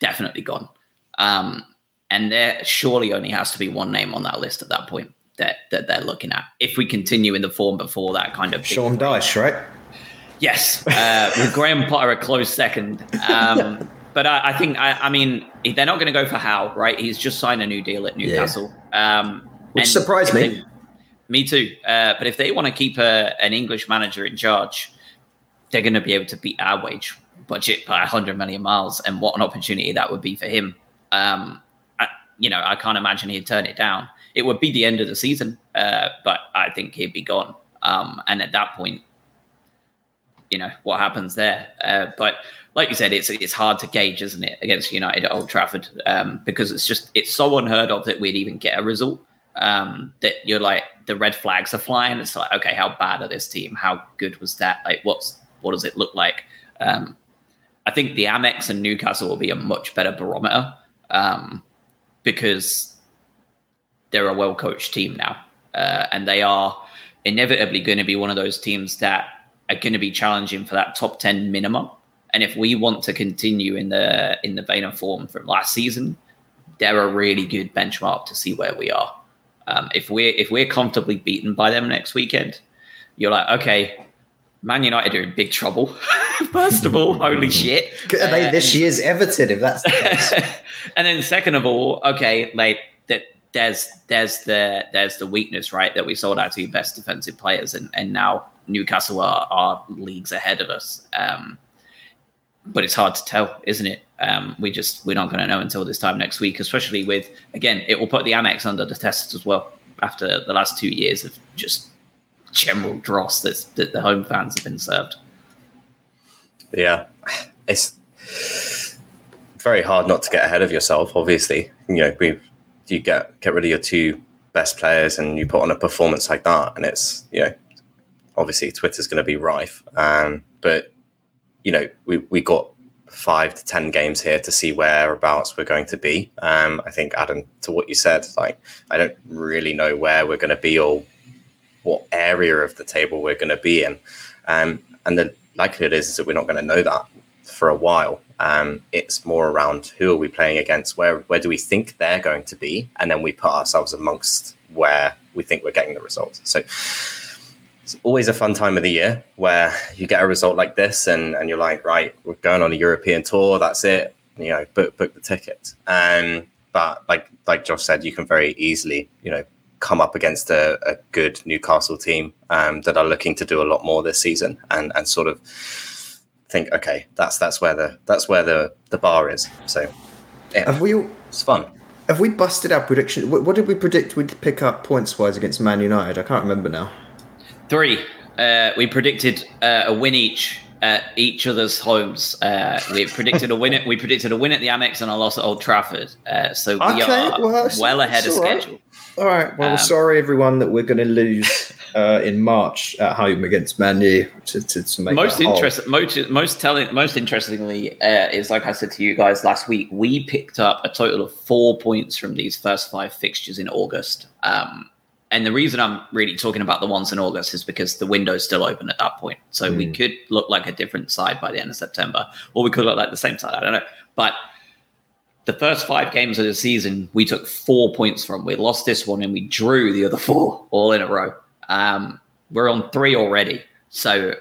A: definitely gone. Um, and there surely only has to be one name on that list at that point that that they're looking at. If we continue in the form before that kind of
B: Sean Dyche, right?
A: Yes, uh, with Graham Potter a close second. Um, but I, I think, I, I mean, they're not going to go for Howe, right? He's just signed a new deal at Newcastle. Um,
B: Which surprised me.
A: they- me too. Uh, but if they want to keep a, an English manager in charge, they're going to be able to beat our wage budget by 100 million miles. And what an opportunity that would be for him. Um, you know, I can't imagine he'd turn it down. It would be the end of the season, uh, but I think he'd be gone. Um, and at that point, you know what happens there. Uh, but like you said, it's it's hard to gauge, isn't it, against United at Old Trafford um, because it's just it's so unheard of that we'd even get a result. Um, that you're like the red flags are flying. It's like okay, how bad are this team? How good was that? Like what's what does it look like? Um, I think the Amex and Newcastle will be a much better barometer um, because they're a well coached team now, uh, and they are inevitably going to be one of those teams that are going to be challenging for that top 10 minimum. And if we want to continue in the in the vein of form from last season, they're a really good benchmark to see where we are. Um, if we're if we're comfortably beaten by them next weekend, you're like, okay, Man United are in big trouble. First of all, holy shit!
B: Are they this uh, year's Everton? If that's the case.
A: and then second of all, okay, like that. There's there's the there's the weakness, right? That we sold our two best defensive players, and and now Newcastle are, are leagues ahead of us. Um, but it's hard to tell, isn't it? Um, we just we're not going to know until this time next week, especially with again, it will put the Amex under the test as well after the last two years of just general dross that's, that the home fans have been served.
C: Yeah, it's very hard not to get ahead of yourself. Obviously, you know, we you get get rid of your two best players and you put on a performance like that, and it's you know obviously Twitter's going to be rife. Um, but you know, we we got five to ten games here to see whereabouts we're going to be. Um, I think Adam, to what you said, like I don't really know where we're going to be or what area of the table we're going to be in, um, and the likelihood is, is that we're not going to know that for a while. Um, it's more around who are we playing against, where where do we think they're going to be, and then we put ourselves amongst where we think we're getting the results. So it's always a fun time of the year where you get a result like this and, and you're like, right, we're going on a European tour. That's it. You know, book, book the ticket. Um, but like, like Josh said, you can very easily, you know, come up against a, a good Newcastle team um, that are looking to do a lot more this season and, and sort of think, okay, that's, that's where the, that's where the, the bar is. So yeah,
B: have we,
C: it's fun.
B: Have we busted our prediction? What, what did we predict we'd pick up points wise against Man United? I can't remember now.
A: Three. Uh, we predicted uh, a win each at each other's homes. Uh, we predicted a win. At, we predicted a win at the Amex and a loss at Old Trafford. Uh, so we okay, are well, well ahead of right. schedule.
B: All right. Well, um, sorry everyone that we're going to lose uh, in March at home against Man U to, to, to make
A: most interesting. Most most telling. Most interestingly uh, is like I said to you guys last week. We picked up a total of four points from these first five fixtures in August. Um, and the reason I'm really talking about the ones in August is because the window's still open at that point. So mm. we could look like a different side by the end of September, or we could look like the same side. I don't know. But the first five games of the season, we took four points from. We lost this one and we drew the other four all in a row. Um, we're on three already. So,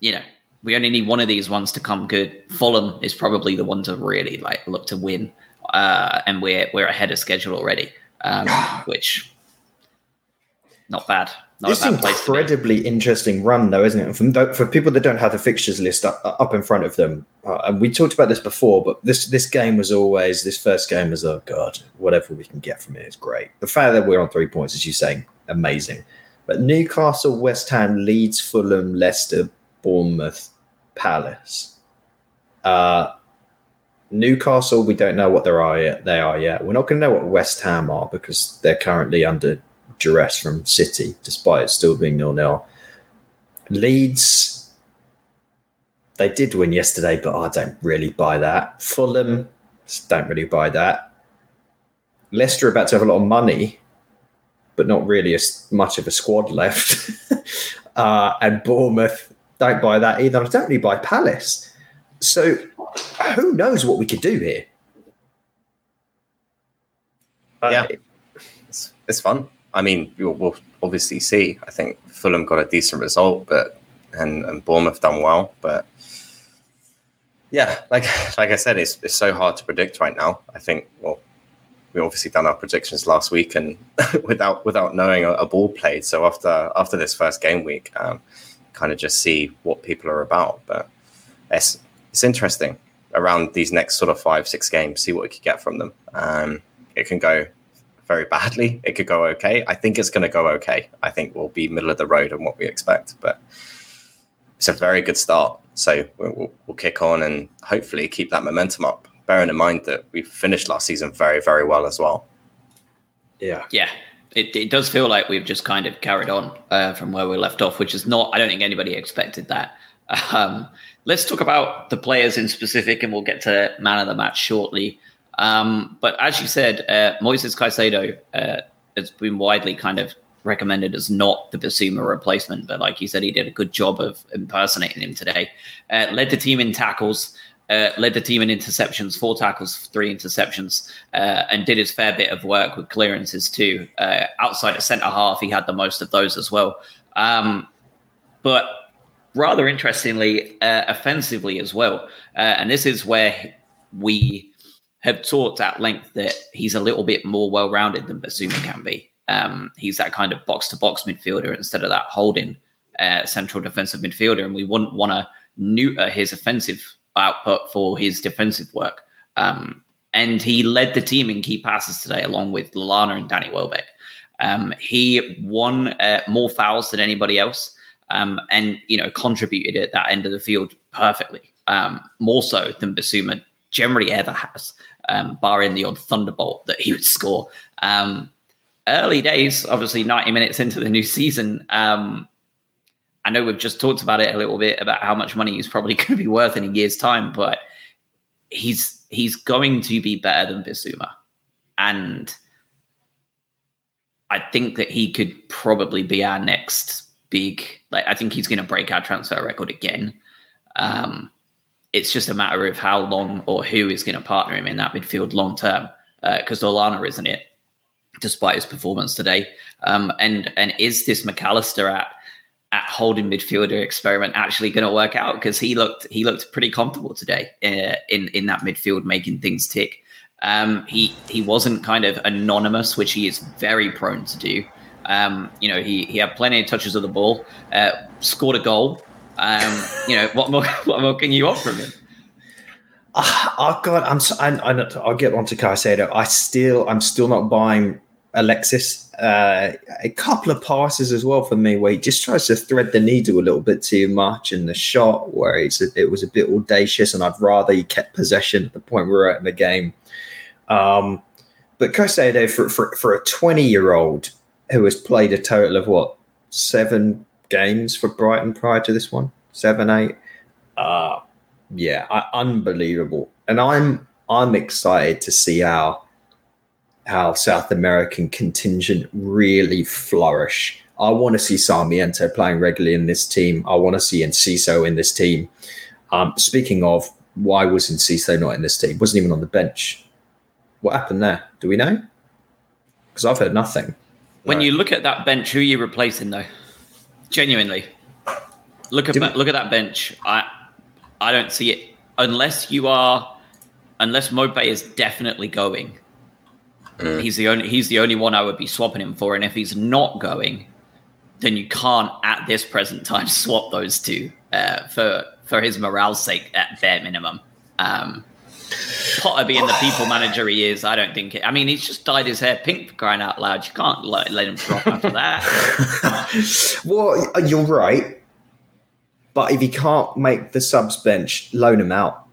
A: you know, we only need one of these ones to come good. Fulham is probably the one to really like look to win. Uh, and we're we're ahead of schedule already um, which not bad.
B: This is incredibly interesting run, though, isn't it? From for people that don't have the fixtures list up, up in front of them, uh, and we talked about this before, but this this game was always this first game was oh god, whatever we can get from it is great. The fact that we're on three points, as you saying, amazing. But Newcastle, West Ham, Leeds, Fulham, Leicester, Bournemouth, Palace. Uh, Newcastle, we don't know what they are yet. They are yet. We're not going to know what West Ham are because they're currently under duress from City, despite it still being nil nil. Leeds, they did win yesterday, but I don't really buy that. Fulham, don't really buy that. Leicester about to have a lot of money, but not really as much of a squad left. uh, and Bournemouth, don't buy that either. I don't really buy Palace. So who knows what we could do here?
C: yeah, it's, it's fun. I mean, we'll, we'll, obviously see. I think Fulham got a decent result, but and, and Bournemouth done well, but yeah, like like I said, it's it's so hard to predict right now. I think well, we obviously done our predictions last week and without without knowing a, a, ball played. So after after this first game week, um, kind of just see what people are about. But it's it's interesting around these next sort of five, six games, see what we could get from them. Um, it can go very badly. It could go okay. I think it's going to go okay. I think we'll be middle of the road on what we expect, but it's a very good start. So we'll, we'll kick on and hopefully keep that momentum up. Bearing in mind that we finished last season very, very well as well.
B: Yeah.
A: Yeah. It, it does feel like we've just kind of carried on uh, from where we left off, which is not, I don't think anybody expected that. Um, let's talk about the players in specific, and we'll get to man of the match shortly. Um, but as you said, uh, Moises Caicedo uh, has been widely kind of recommended as not the Bissouma replacement, but like you said, he did a good job of impersonating him today. Uh, led the team in tackles, uh, led the team in interceptions, four tackles, three interceptions, uh, and did his fair bit of work with clearances too. Uh, outside of centre half, he had the most of those as well. Um, but rather interestingly, uh, offensively as well, uh, and this is where we have talked at length that he's a little bit more well-rounded than Bissouma can be. Um, he's that kind of box-to-box midfielder instead of that holding uh, central defensive midfielder, and we wouldn't want to neuter his offensive output for his defensive work. Um, and he led the team in key passes today, along with Lallana and Danny Welbeck. Um, he won uh, more fouls than anybody else, um, and you know contributed at that end of the field perfectly, um, more so than Bissouma generally ever has, um, barring the odd thunderbolt that he would score. Um, early days, obviously, ninety minutes into the new season. Um, I know we've just talked about it a little bit about how much money he's probably going to be worth in a year's time, but he's he's going to be better than Bissouma, and I think that he could probably be our next big. Like, I think he's going to break our transfer record again. Um, it's just a matter of how long or who is going to partner him in that midfield long term. Because uh, isn't it, despite his performance today. Um, and and is this McAllister at at holding midfielder experiment actually going to work out? Because he looked he looked pretty comfortable today uh, in in that midfield, making things tick. Um, he he wasn't kind of anonymous, which he is very prone to do. Um, you know, he he had plenty of touches of the ball, uh, scored a goal. Um, you know, what more what more can you offer him?
B: Uh, oh God, I'm. So, I, I, I'll get on to Caicedo. I still, I'm still not buying Alexis. Uh, a couple of passes as well for me where he just tries to thread the needle a little bit too much in the shot where it was a bit audacious, and I'd rather he kept possession at the point we we're at in the game. Um, but Caicedo for, for for a 20 year old who has played a total of what seven games for Brighton prior to this one, seven, eight. Uh, yeah, I, unbelievable. And I'm I'm excited to see how how South American contingent really flourish. I want to see Sarmiento playing regularly in this team. I want to see Enciso in this team. Um, speaking of, why was Enciso not in this team? Wasn't even on the bench. What happened there? Do we know? Because I've heard nothing.
A: When right. you look at that bench, who are you replacing though? Genuinely, look at look at that bench. I I don't see it unless you are unless Maupay is definitely going. Mm. He's the only he's the only one I would be swapping him for, and if he's not going, then you can't at this present time swap those two uh, for for his morale's sake at bare minimum. Um, Potter being the people manager he is, I don't think. It, I mean, he's just dyed his hair pink for crying out loud. You can't let, let him drop after that.
B: well, you're right, but if he can't make the subs bench, loan him out.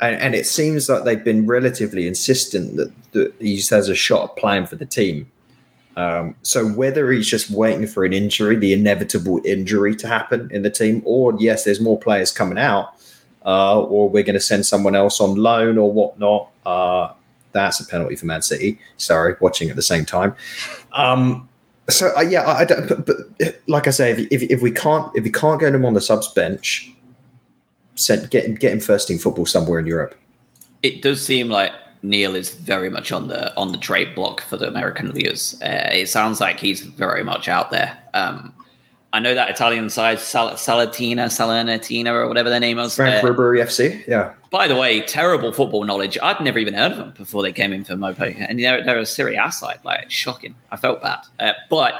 B: And, and it seems like they've been relatively insistent that, that he has a shot at playing for the team. Um, so whether he's just waiting for an injury, the inevitable injury to happen in the team, or yes, there's more players coming out uh, or we're going to send someone else on loan or whatnot. Uh, that's a penalty for Man City. Sorry, watching at the same time. Um, so uh, yeah, I, I don't. But, but, like I say, if, if, if, we can't if we can't get him on the subs bench, send get him get him first team football somewhere in Europe.
A: It does seem like Neal is very much on the on the trade block for the American leaguers. Uh, it sounds like he's very much out there. Um, I know that Italian side, Sal- Salatina, Salernitana, or whatever their name was.
B: Frankfurt uh, Brewery FC, yeah.
A: By the way, terrible football knowledge. I'd never even heard of them before they came in for Maupay. And they're, they're a Serie A side. Like, shocking. I felt bad. Uh, but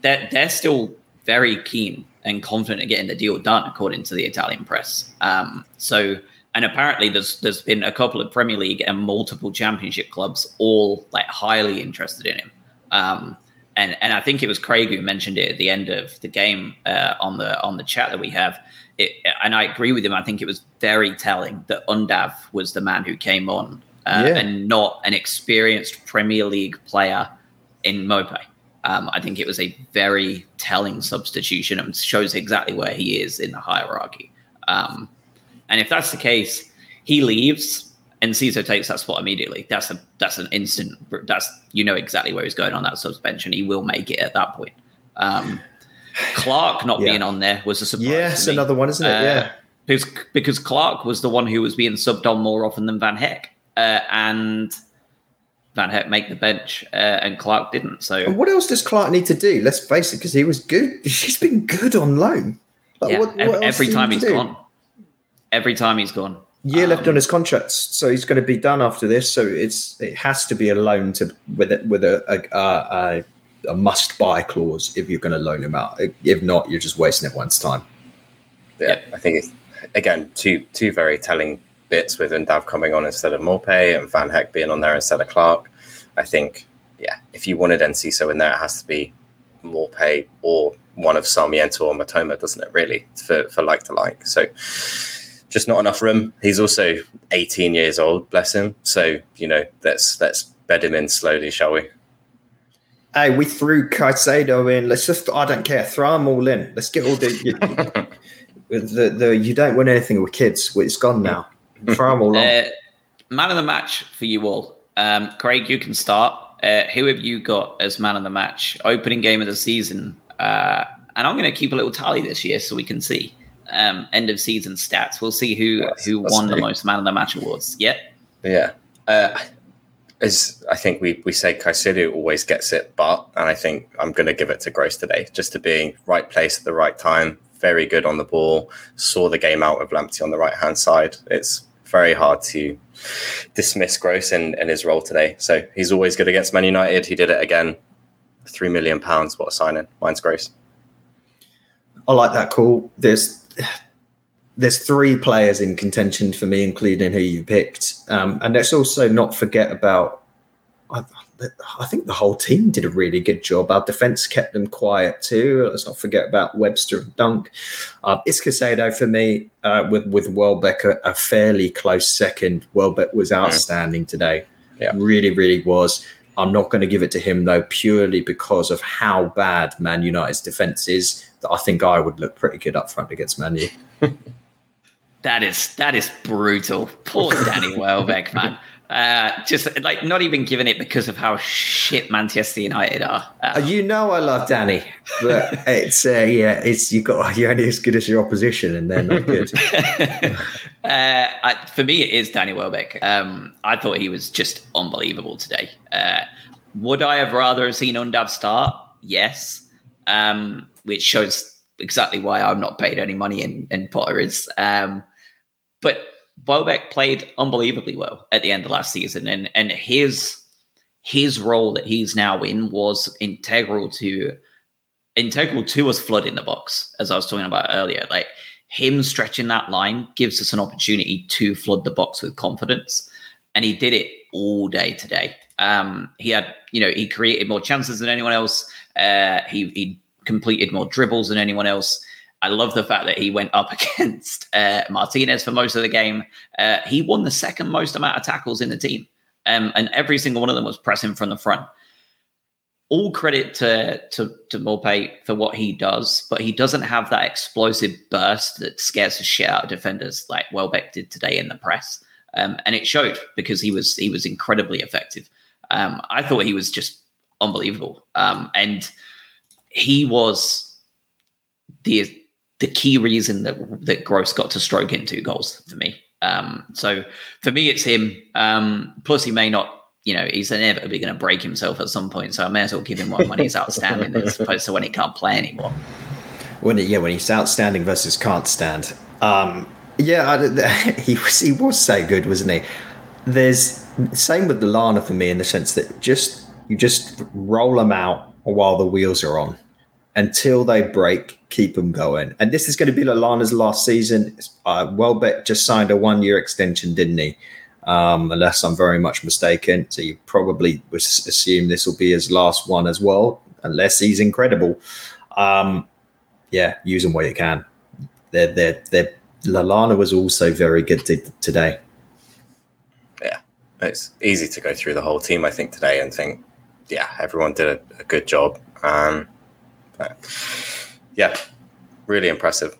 A: they're, they're still very keen and confident in getting the deal done, according to the Italian press. Um, so, and apparently there's there's been a couple of Premier League and multiple Championship clubs all like highly interested in him. Um, and and I think it was Craig who mentioned it at the end of the game uh, on the on the chat that we have. It, and I agree with him. I think it was very telling that Undav was the man who came on uh, yeah. and not an experienced Premier League player in Maupay. Um, I think it was a very telling substitution and shows exactly where he is in the hierarchy. Um, and if that's the case, he leaves and Enciso takes that spot immediately. That's a that's an instant. That's you know exactly where he's going on that suspension. He will make it at that point. Um, Clark not yeah. being on there was a surprise.
B: Yes, another one, isn't it? Uh, yeah,
A: because because Clark was the one who was being subbed on more often than Van Hecke, uh, and Van Hecke make the bench, uh, and Clark didn't. So,
B: and what else does Clark need to do? Let's face it, because he was good. He's been good on loan.
A: Like, yeah, what, what every time he's gone. Every time he's gone
B: year um, left on his contract, so he's going to be done after this. So it's it has to be a loan to with it with a a, a, a must buy clause if you're going to loan him out. If not, you're just wasting everyone's time.
C: Yeah, I think it's again two two very telling bits with Undav coming on instead of Maupay and Van Hecke being on there instead of Clark. I think yeah, if you wanted Enciso in there, it has to be Maupay or one of Sarmiento or Mitoma, doesn't it? Really for for like to like. So just not enough room. He's also 18 years old, bless him. So you know, let's let's bed him in slowly, shall we?
B: Hey, we threw Caicedo in. Let's just, I don't care, throw them all in. Let's get all the, you, the, the, you don't win anything with kids. It's gone now. Throw them all uh,
A: Man of the match for you all. Um, Craig, you can start. Uh, who have you got as man of the match? Opening game of the season. Uh, and I'm going to keep a little tally this year so we can see um, end of season stats. We'll see who yes, who won the most man of the match awards. Yep.
C: Yeah. Uh, as I think we we say Caicedo always gets it, but and I think I'm going to give it to Gross today, just to being right place at the right time. Very good on the ball. Saw the game out with Lamptey on the right hand side. It's very hard to dismiss Gross in, in his role today. So he's always good against Man United. He did it again. Three million pounds. What a signing. Mine's Gross.
B: I like that call. There's there's three players in contention for me, including who you picked. Um, and let's also not forget about. I, I, think the whole team did a really good job. Our defense kept them quiet too. Let's not forget about Webster and Dunk. Uh, for me uh, with with Welbeck a, a, fairly close second. Welbeck was outstanding today. Yeah, really, really was. I'm not going to give it to him though, purely because of how bad Man United's defense is. I think I would look pretty good up front against Man U.
A: that is that is brutal. Poor Danny Welbeck, man. Uh, just like not even giving it because of how shit Manchester United are.
B: Uh, you know I love Danny, but it's uh, yeah, it's you got you're only as good as your opposition, and they're not good.
A: uh, I, for me, it is Danny Welbeck. Um, I thought he was just unbelievable today. Uh, would I have rather seen Undav start? Yes, um, which shows exactly why I'm not paid any money in in Potter is. Um, but Welbeck played unbelievably well at the end of last season, and and his his role that he's now in was integral to integral to us flooding the box, as I was talking about earlier. Like him stretching that line gives us an opportunity to flood the box with confidence, and he did it all day today. Um, he had, you know, he created more chances than anyone else. Uh, he he completed more dribbles than anyone else. I love the fact that he went up against uh, Martinez for most of the game. Uh, he won the second most amount of tackles in the team, um, and every single one of them was pressing from the front. All credit to to to Maupay for what he does, but he doesn't have that explosive burst that scares the shit out of defenders like Welbeck did today in the press, um, and it showed because he was he was incredibly effective. Um, I thought he was just unbelievable, um, and he was the the key reason that that Gross got to stroke in two goals for me. Um, so for me, it's him. Um, plus, he may not. You know, he's inevitably going to break himself at some point. So I may as well give him one when he's outstanding, as opposed to when he can't play anymore.
B: When yeah, when he's outstanding versus can't stand. Um, yeah, I, he was he was so good, wasn't he? There's same with Lallana for me in the sense that just you just roll them out while the wheels are on until they break, keep them going. And this is going to be Lallana's last season. Uh, Welbeck just signed a one year extension, didn't he? Um, unless I'm very much mistaken. So you probably would assume this will be his last one as well. unless he's incredible. Um, yeah, use them where you can. They're, they're, they're, Lallana was also very good t- today.
C: Yeah, it's easy to go through the whole team, I think, today and think, yeah, everyone did a, a good job. Um, yeah, really impressive.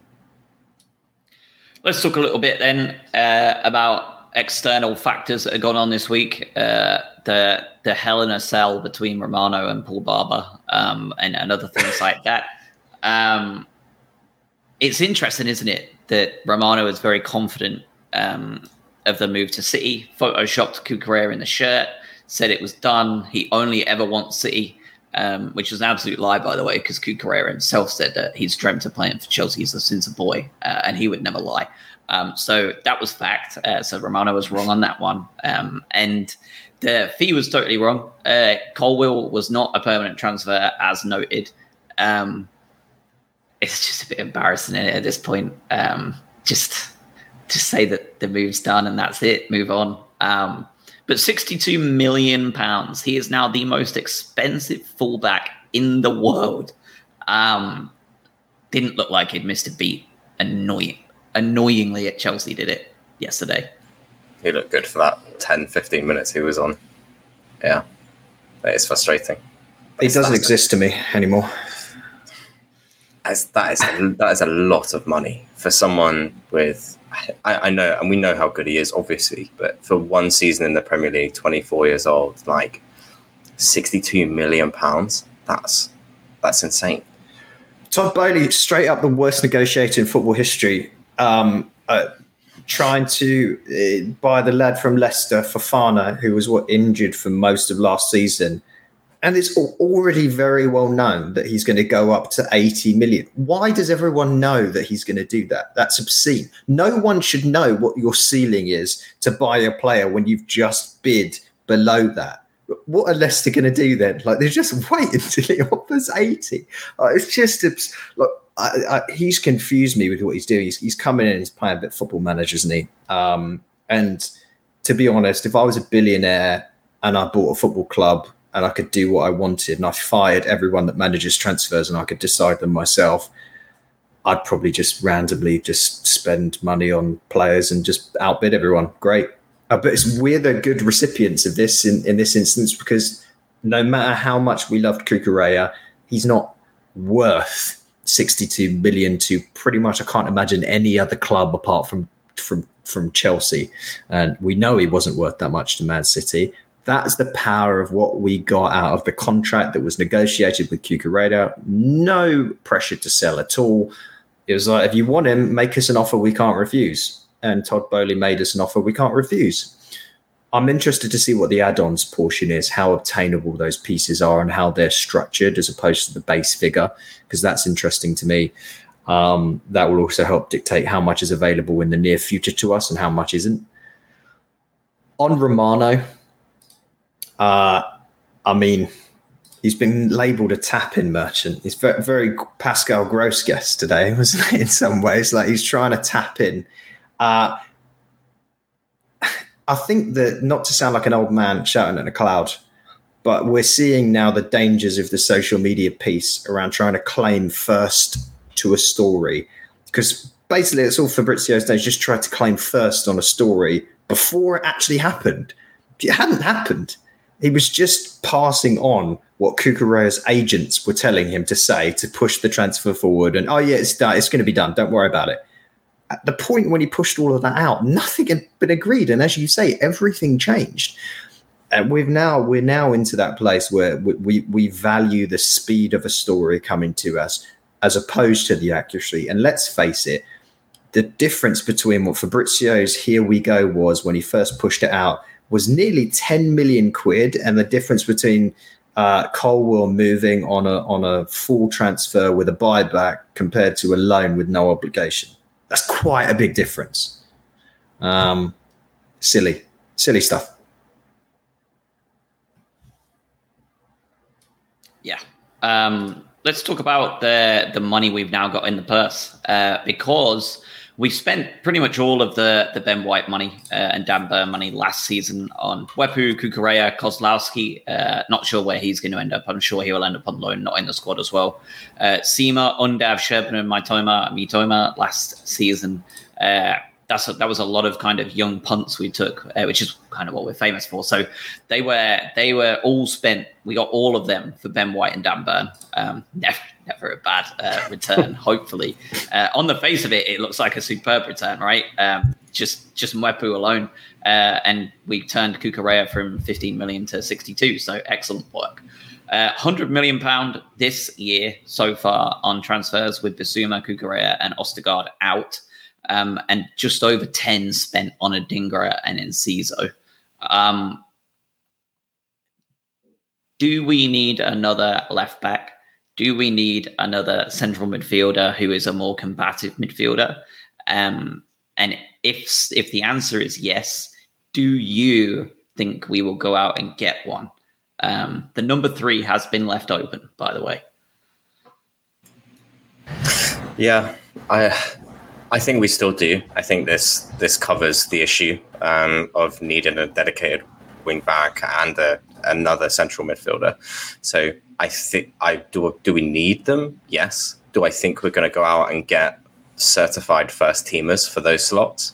A: Let's talk a little bit then uh, about external factors that have gone on this week. Uh, the the hell in a cell between Romano and Paul Barber, um, and, and other things like that. Um, it's interesting, isn't it, that Romano is very confident um, of the move to City. Photoshopped Cucurella in the shirt, said it was done. He only ever wants City um, which was an absolute lie, by the way, because Cucurella himself said that he's dreamt of playing for Chelsea since a boy, uh, and he would never lie. Um, so that was fact. Uh, so Romano was wrong on that one, um, and the fee was totally wrong. Uh, Colwill was not a permanent transfer, as noted. Um, it's just a bit embarrassing at this point. Um, just just say that the move's done and that's it. Move on. But 62 million pounds. He is now the most expensive fullback in the world. Um, didn't look like he'd missed a beat. Annoying, annoyingly at Chelsea did it yesterday.
C: He looked good for that 10, 15 minutes he was on. Yeah, that is frustrating.
B: He doesn't exist to me anymore.
C: As that is that is a lot of money for someone with I, I, know, and we know how good he is, obviously, but for one season in the Premier League, 24 years old, like 62 million pounds, that's that's insane.
B: Todd Boehly, straight up the worst negotiator in football history, um, uh, trying to uh, buy the lad from Leicester, Fofana, who was what injured for most of last season and it's already very well known that he's going to go up to 80 million. Why does everyone know that he's going to do that? That's obscene. No one should know what your ceiling is to buy a player when you've just bid below that. What are Leicester going to do then? Like they're just wait until he offers 80. it's just like I, I, he's confused me with what he's doing. He's, he's coming in he's playing a bit football manager, isn't he? Um, and to be honest, if I was a billionaire and I bought a football club and I could do what I wanted and I fired everyone that manages transfers and I could decide them myself, I'd probably just randomly just spend money on players and just outbid everyone. Great. Uh, but it's we're the good recipients of this in, in this instance because no matter how much we loved Cucurella, he's not worth 62 million to pretty much I can't imagine any other club apart from from from Chelsea. And we know he wasn't worth that much to Man City that's the power of what we got out of the contract that was negotiated with Cucurella. No pressure to sell at all. It was like, if you want him, make us an offer we can't refuse. And Todd Boehly made us an offer we can't refuse. I'm interested to see what the add-ons portion is, how obtainable those pieces are, and how they're structured as opposed to the base figure, because that's interesting to me. Um, that will also help dictate how much is available in the near future to us and how much isn't. On Romano, uh, I mean, he's been labelled a tap-in merchant. He's very, very Pascal Gross guest today, wasn't it? In some ways, like he's trying to tap in. Uh, I think that not to sound like an old man shouting at a cloud, but we're seeing now the dangers of the social media piece around trying to claim first to a story because basically it's all Fabrizio's days just tried to claim first on a story before it actually happened. It hadn't happened, he was just passing on what Cucurella's agents were telling him to say to push the transfer forward. And oh yeah, it's done. It's going to be done. Don't worry about it. At the point when he pushed all of that out, nothing had been agreed, and as you say, everything changed. And we've now we're now into that place where we, we, we value the speed of a story coming to us as opposed to the accuracy. And let's face it, the difference between what Fabrizio's "Here We Go" was when he first pushed it out was nearly 10 million quid, and the difference between uh, Colwill moving on a on a full transfer with a buyback compared to a loan with no obligation. That's quite a big difference. Um, silly, silly stuff.
A: Yeah. Um, let's talk about the the money we've now got in the purse uh, because we spent pretty much all of the the Ben White money uh, and Dan Burn money last season on Mwepu, Cucurella, Kozlowski. Uh, not sure where he's going to end up. I'm sure he will end up on loan, not in the squad as well. Uh, Sima, Undav, Scherpen, and Mitoma, Mitoma last season. Uh, that's a, that was a lot of kind of young punts we took, uh, which is kind of what we're famous for. So they were they were all spent. We got all of them for Ben White and Dan Burn. Um, never never a bad uh, return. hopefully, uh, on the face of it, it looks like a superb return, right? Um, just just Mwepu alone, uh, and we turned Cucurella from 15 million to 62. So excellent work. Uh, 100 million pound this year so far on transfers with Bissouma, Cucurella, and Ostergaard out um, and just over 10 spent on Adingra and Enciso. Um, do we need another left back? Do we need another central midfielder who is a more combative midfielder? Um, and if if the answer is yes, do you think we will go out and get one? Um, the number three has been left open, by the way.
C: Yeah, I I think we still do. I think this this covers the issue um, of needing a dedicated wing back and a, another central midfielder. So I think I do. Do we need them? Yes. Do I think we're going to go out and get certified first teamers for those slots?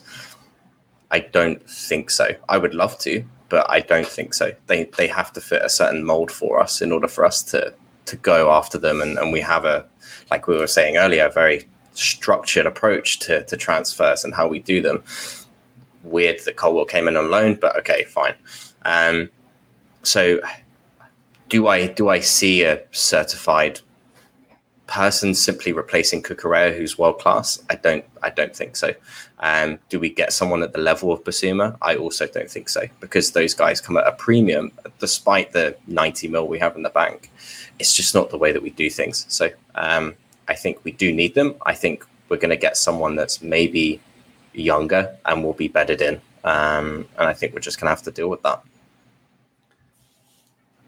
C: I don't think so. I would love to, but I don't think so. They they have to fit a certain mold for us in order for us to to go after them, and, and we have a like we were saying earlier, a very structured approach to, to transfers and how we do them. Weird that Colwill came in on loan, but okay, fine. Um, so do I do I see a certified person simply replacing Cucurella who's world class? I don't I don't think so. Um, do we get someone at the level of Bissouma? I also don't think so because those guys come at a premium despite the 90 mil we have in the bank. It's just not the way that we do things. So um, I think we do need them. I think we're going to get someone that's maybe younger and will be bedded in. Um, and I think we're just going to have to deal with that.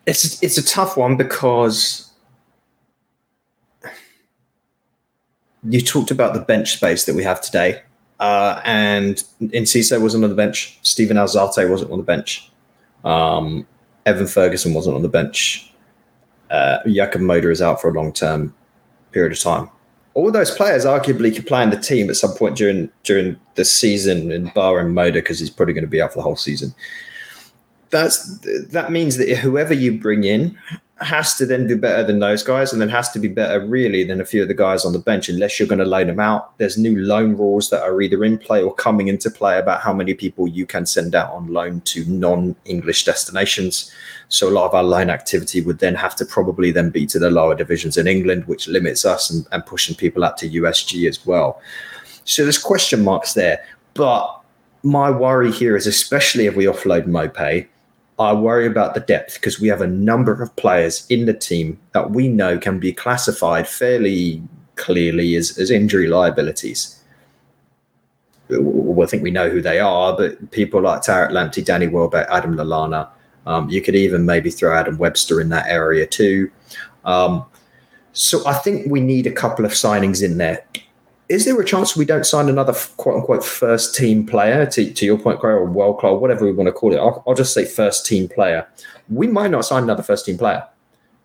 B: It's it's a tough one because you talked about the bench space that we have today, uh, and Enciso wasn't on the bench. Steven Alzate wasn't on the bench. Um, Evan Ferguson wasn't on the bench. Uh, Moder is out for a long term period of time. All those players arguably could play in the team at some point during during the season, and Moder because he's probably going to be out for the whole season. That's that means that whoever you bring in has to then do better than those guys, and then has to be better really than a few of the guys on the bench, unless you're going to loan them out. There's new loan rules that are either in play or coming into play about how many people you can send out on loan to non-English destinations. So a lot of our loan activity would then have to probably then be to the lower divisions in England, which limits us and, and pushing people out to USG as well. So there's question marks there. But my worry here is especially if we offload Maupay, I worry about the depth because we have a number of players in the team that we know can be classified fairly clearly as, as injury liabilities. Well, I think we know who they are, but people like Tariq Lamptey, Danny Welbeck, Adam Lallana, um, you could even maybe throw Adam Webster in that area too. Um, so I think we need a couple of signings in there. Is there a chance we don't sign another quote unquote first team player to, to your point, Gray, or world class, whatever we want to call it? I'll, I'll just say first team player. We might not sign another first team player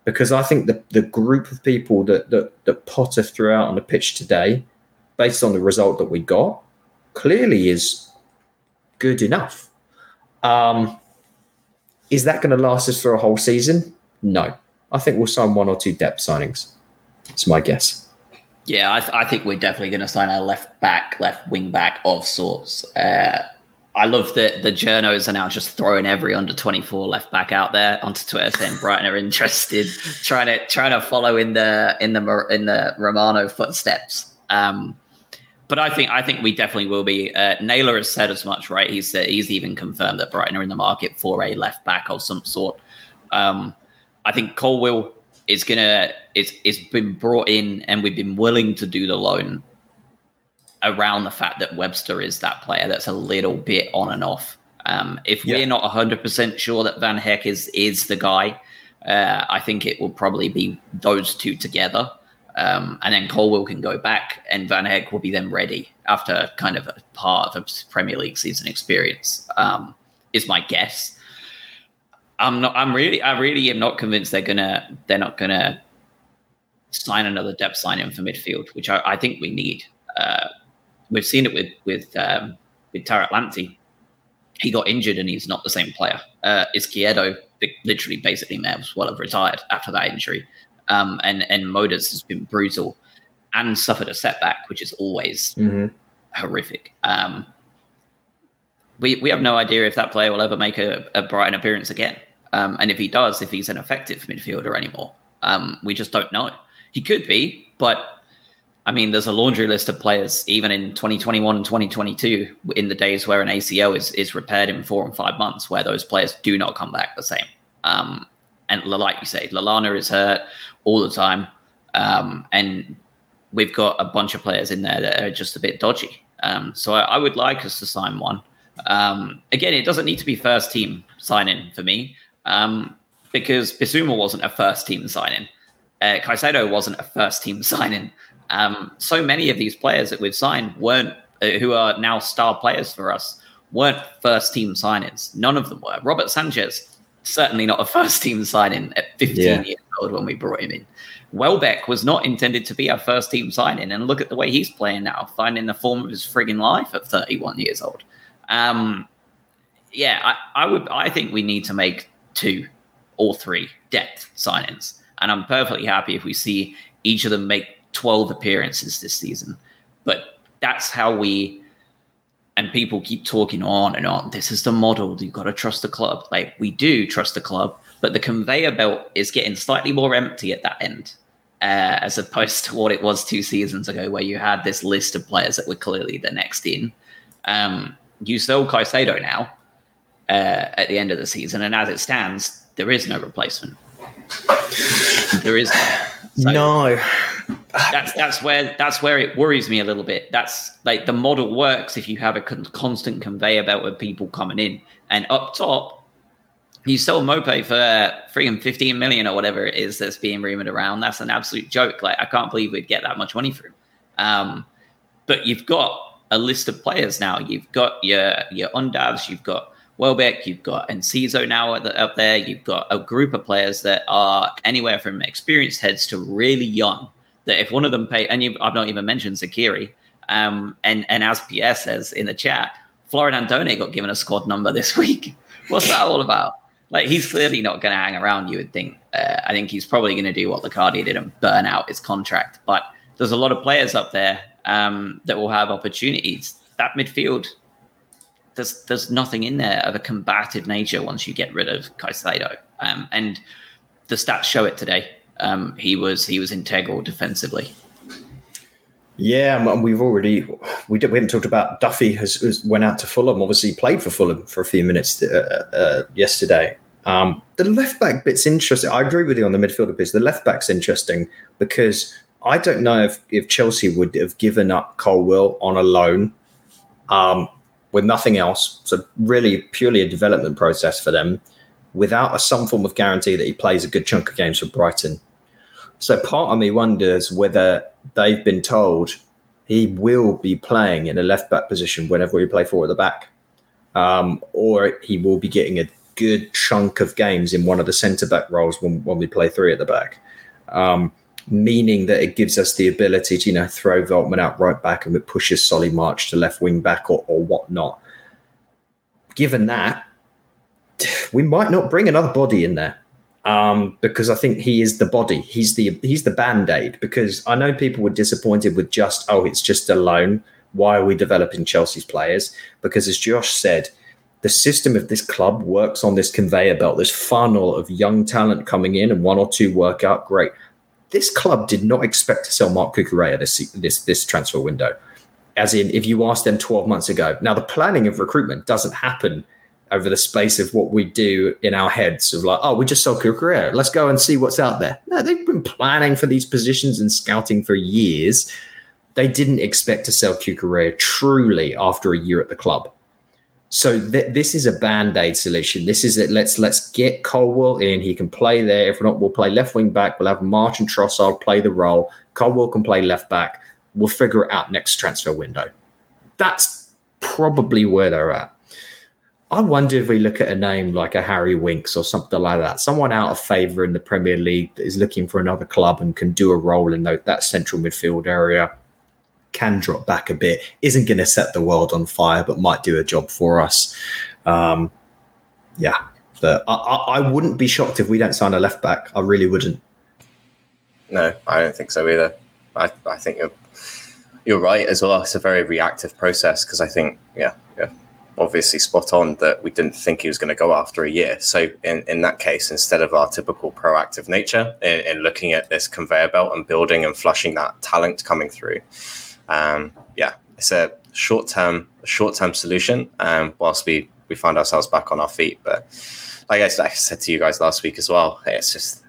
B: because I think the, the group of people that, that, that Potter threw out on the pitch today, based on the result that we got, clearly is good enough. Um, is that going to last us for a whole season? No. I think we'll sign one or two depth signings. It's my guess.
A: Yeah, I, th- I think we're definitely going to sign a left back, left wing back of sorts. Uh, I love that the journos are now just throwing every under 24 left back out there onto Twitter saying Brighton are interested, trying to trying to follow in the in the in the Romano footsteps. Um, but I think I think we definitely will be. Uh, Naylor has said as much, right? He's uh, he's even confirmed that Brighton are in the market for a left back of some sort. Um, I think Colwill is gonna it's it's been brought in, and we've been willing to do the loan around the fact that Webster is that player that's a little bit on and off. Um, if yeah. we're not hundred percent sure that Van Hecke is is the guy, uh, I think it will probably be those two together. Um, and then Colwill can go back, and Van Hecke will be then ready. after kind of a part of a Premier League season experience. Um, is my guess. I'm not. I'm really. I really am not convinced they're gonna. They're not gonna sign another depth signing for midfield, which I, I think we need. Uh, we've seen it with with um, with Tariq Lamptey. He got injured and he's not the same player. Uh, Izquierdo literally basically may as well have retired after that injury. Um, and and Modus has been brutal and suffered a setback, which is always
B: Mm-hmm.
A: horrific. Um, we we have no idea if that player will ever make a, a Brighton appearance again, um, and if he does, if he's an effective midfielder anymore. Um, we just don't know. He could be, but I mean, there's a laundry list of players, even in 2021 and 2022, in the days where an ACL is, is repaired in four and five months, where those players do not come back the same. Um, and like you say, Lallana is hurt all the time. Um, and we've got a bunch of players in there that are just a bit dodgy. Um, so I, I would like us to sign one. Um, again, it doesn't need to be first team signing for me um, because Bissouma wasn't a first team signing. Uh, Caicedo wasn't a first team signing. Um, so many of these players that we've signed weren't, uh, who are now star players for us, weren't first team signings. None of them were. Robert Sanchez, certainly not a first team signing at 15
B: Yeah.
A: years old when we brought him in. Welbeck was not intended to be our first team signing, and look at the way he's playing now, finding the form of his frigging life at 31 years old. Um, yeah, I, I would. I think we need to make two or three depth signings, and I'm perfectly happy if we see each of them make 12 appearances this season. But that's how we. And people keep talking on and on. This is the model. You've got to trust the club. Like we do trust the club, but the conveyor belt is getting slightly more empty at that end, uh, as opposed to what it was two seasons ago, where you had this list of players that were clearly the next in. Um, you sell Caicedo now uh, at the end of the season, and as it stands, there is no replacement. There is. So
B: no,
A: that's that's where that's where it worries me a little bit. That's like the model works if you have a con- constant conveyor belt of people coming in, and up top, you sell Maupay for uh, freaking fifteen million or whatever it is that's being rumored around. That's an absolute joke. Like I can't believe we'd get that much money for him. Um, but you've got a list of players now. You've got your your Undavs, you've got Welbeck, you've got Enciso now up there. You've got a group of players that are anywhere from experienced heads to really young. That if one of them pay, and you've, I've not even mentioned Zeqiri, um, and and as PS says in the chat, Florin Andone got given a squad number this week. What's that all about? Like he's clearly not going to hang around. You would think. Uh, I think he's probably going to do what Locadia did and burn out his contract. But there's a lot of players up there um, that will have opportunities. That midfield, there's there's nothing in there of a combative nature once you get rid of Caicedo. Um, and the stats show it today. Um, he was he was integral defensively.
B: Yeah, and we've already we did, we haven't talked about Duffy has, has went out to Fulham. Obviously, played for Fulham for a few minutes uh, uh, yesterday. Um, the left back bit's interesting. I agree with you on the midfielder bit. The left back's interesting because I don't know if, if Chelsea would have given up Colwill on a loan um, with nothing else. So really, purely a development process for them, without a, some form of guarantee that he plays a good chunk of games for Brighton. So part of me wonders whether they've been told he will be playing in a left back position whenever we play four at the back, um, or he will be getting a good chunk of games in one of the centre back roles when, when we play three at the back. Um, meaning that it gives us the ability to you know throw Veltman out right back and it pushes Solly March to left wing back or, or whatnot. Given that, we might not bring another body in there um, because I think he is the body. He's the he's the band aid. Because I know people were disappointed with just oh, it's just a loan. Why are we developing Chelsea's players? Because as Josh said, the system of this club works on this conveyor belt, this funnel of young talent coming in, and one or two work out great. This club did not expect to sell Marc Cucurella this this this transfer window. As in, if you asked them 12 months ago. Now, the planning of recruitment doesn't happen over the space of what we do in our heads of like, oh, we just sold Cucurella. Let's go and see what's out there. No, they've been planning for these positions and scouting for years. They didn't expect to sell Kukurea truly after a year at the club. So th- this is a band-aid solution. This is it. Let's let's get Colwill in. He can play there. If not, we'll play left wing back. We'll have March and Trossard play the role. Colwill can play left back. We'll figure it out next transfer window. that's probably where they're at. I wonder if we look at a name like a Harry Winks or something like that, someone out of favour in the Premier League that is looking for another club and can do a role in that central midfield area, can drop back a bit, isn't going to set the world on fire, but might do a job for us. Um, yeah, but I, I, I wouldn't be shocked if we don't sign a left back. I really wouldn't.
C: No, I don't think so either. I, I think you're you're right as well. It's a very reactive process because I think, yeah, yeah, obviously spot on that we didn't think he was going to go after a year. So in, in that case, instead of our typical proactive nature in, in looking at this conveyor belt and building and flushing that talent coming through, um, yeah, it's a short term short term solution. Um, whilst we we find ourselves back on our feet, but like I, like I said to you guys last week as well, it's just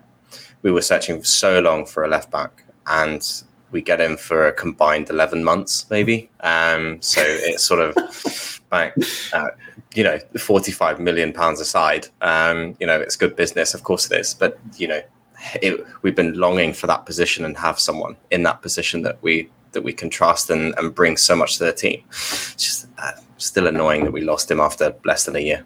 C: we were searching so long for a left back and we get him for a combined 11 months maybe um, so it's sort of like uh, you know 45 million pounds aside um, you know it's good business of course it is but you know it, we've been longing for that position and have someone in that position that we that we can trust and, and bring so much to the team it's just uh, still annoying that we lost him after less than a year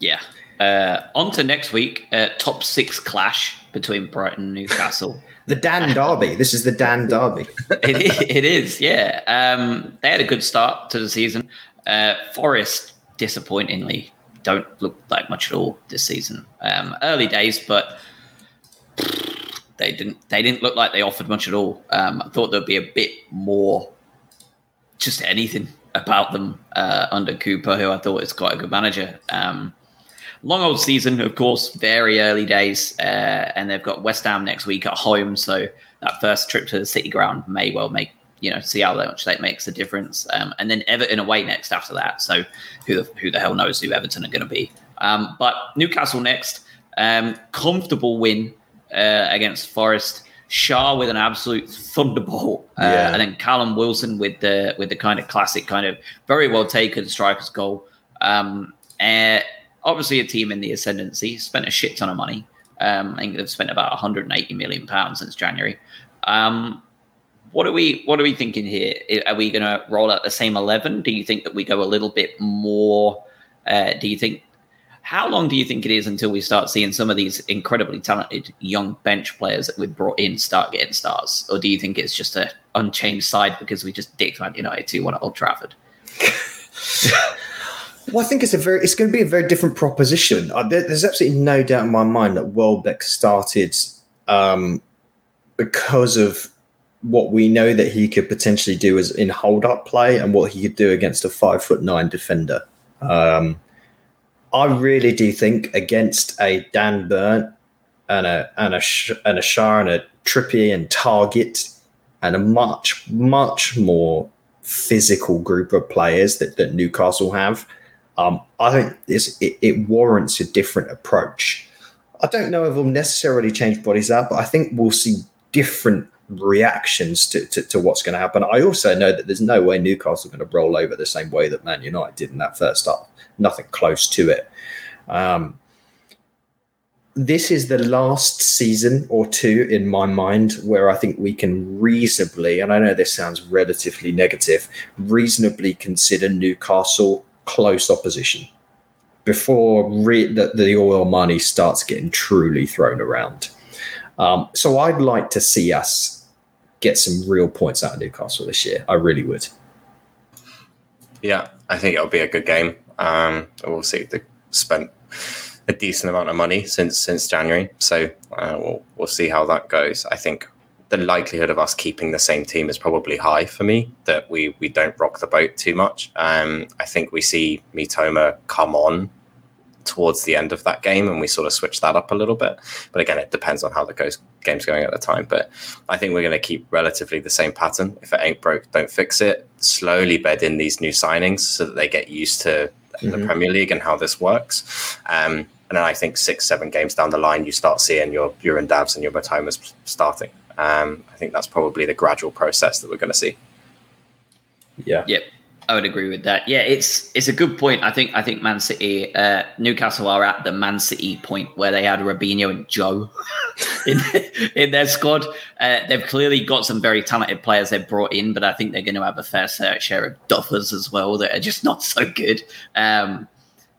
A: yeah uh, on to next week uh, top six clash between brighton and newcastle
B: the Dan Derby. This is the Dan Derby.
A: it, is, it is, yeah. Um, they had a good start to the season. Uh, Forest, disappointingly, don't look like much at all this season. Um, early days, but they didn't. They didn't look like they offered much at all. Um, I thought there'd be a bit more, just anything about them uh, under Cooper, who I thought is quite a good manager. Um, long old season, of course, very early days, uh, and they've got West Ham next week at home. So that first trip to the City Ground may well make you know see how much that makes a difference. Um, and then Everton away next after that. So who the, who the hell knows who Everton are going to be? Um, but Newcastle next, um, comfortable win uh, against Forest. Schär with an absolute thunderbolt, uh, yeah. and then Callum Wilson with the with the kind of classic, kind of very well taken striker's goal. Um, uh, obviously a team in the ascendancy, spent a shit ton of money. Um, I think they've spent about 180 million pounds since January. Um, what are we What are we thinking here? Are we going to roll out the same 11? Do you think that we go a little bit more? Uh, do you think? How long do you think it is until we start seeing some of these incredibly talented young bench players that we've brought in start getting stars, or do you think it's just a unchanged side because we just dicked Man United to one at Old Trafford?
B: Well, I think it's a very it's going to be a very different proposition. Uh, there, there's absolutely no doubt in my mind that Welbeck started um, because of what we know that he could potentially do as in hold up play and what he could do against a five foot nine defender. Um, I really do think against a Dan Burn and a and a and a Schär and a Trippier and Targett and a much much more physical group of players that, that Newcastle have. Um, I think this it, it, warrants a different approach. I don't know if we'll necessarily change bodies up, but I think we'll see different reactions to, to, to what's going to happen. I also know that there's no way Newcastle are going to roll over the same way that Man United did in that first half. Nothing close to it. Um, this is the last season or two in my mind where I think we can reasonably, and I know this sounds relatively negative, reasonably consider Newcastle close opposition before re- the, the oil money starts getting truly thrown around. Um, so I'd like to see us get some real points out of Newcastle this year. I really would.
C: Yeah, I think it'll be a good game. Um, we'll see. They spent a decent amount of money since since January, so uh, we'll we'll see how that goes. I think the likelihood of us keeping the same team is probably high for me. That we we don't rock the boat too much. Um, I think we see Mitoma come on towards the end of that game, and we sort of switch that up a little bit. But again, it depends on how the goes, game's going at the time. But I think we're going to keep relatively the same pattern. If it ain't broke, don't fix it. Slowly bed in these new signings so that they get used to mm-hmm. the Premier League and how this works. Um, and then I think six, seven games down the line, you start seeing your your Undavs and your Mitomas starting. Um, I think that's probably the gradual process that we're going to see.
B: Yeah.
A: Yep. I would agree with that. Yeah, it's it's a good point. I think I think Man City, uh, Newcastle are at the Man City point where they had Robinho and Joe in in their squad. Uh, they've clearly got some very talented players they've brought in, but I think they're going to have a fair share of duffers as well that are just not so good. Um,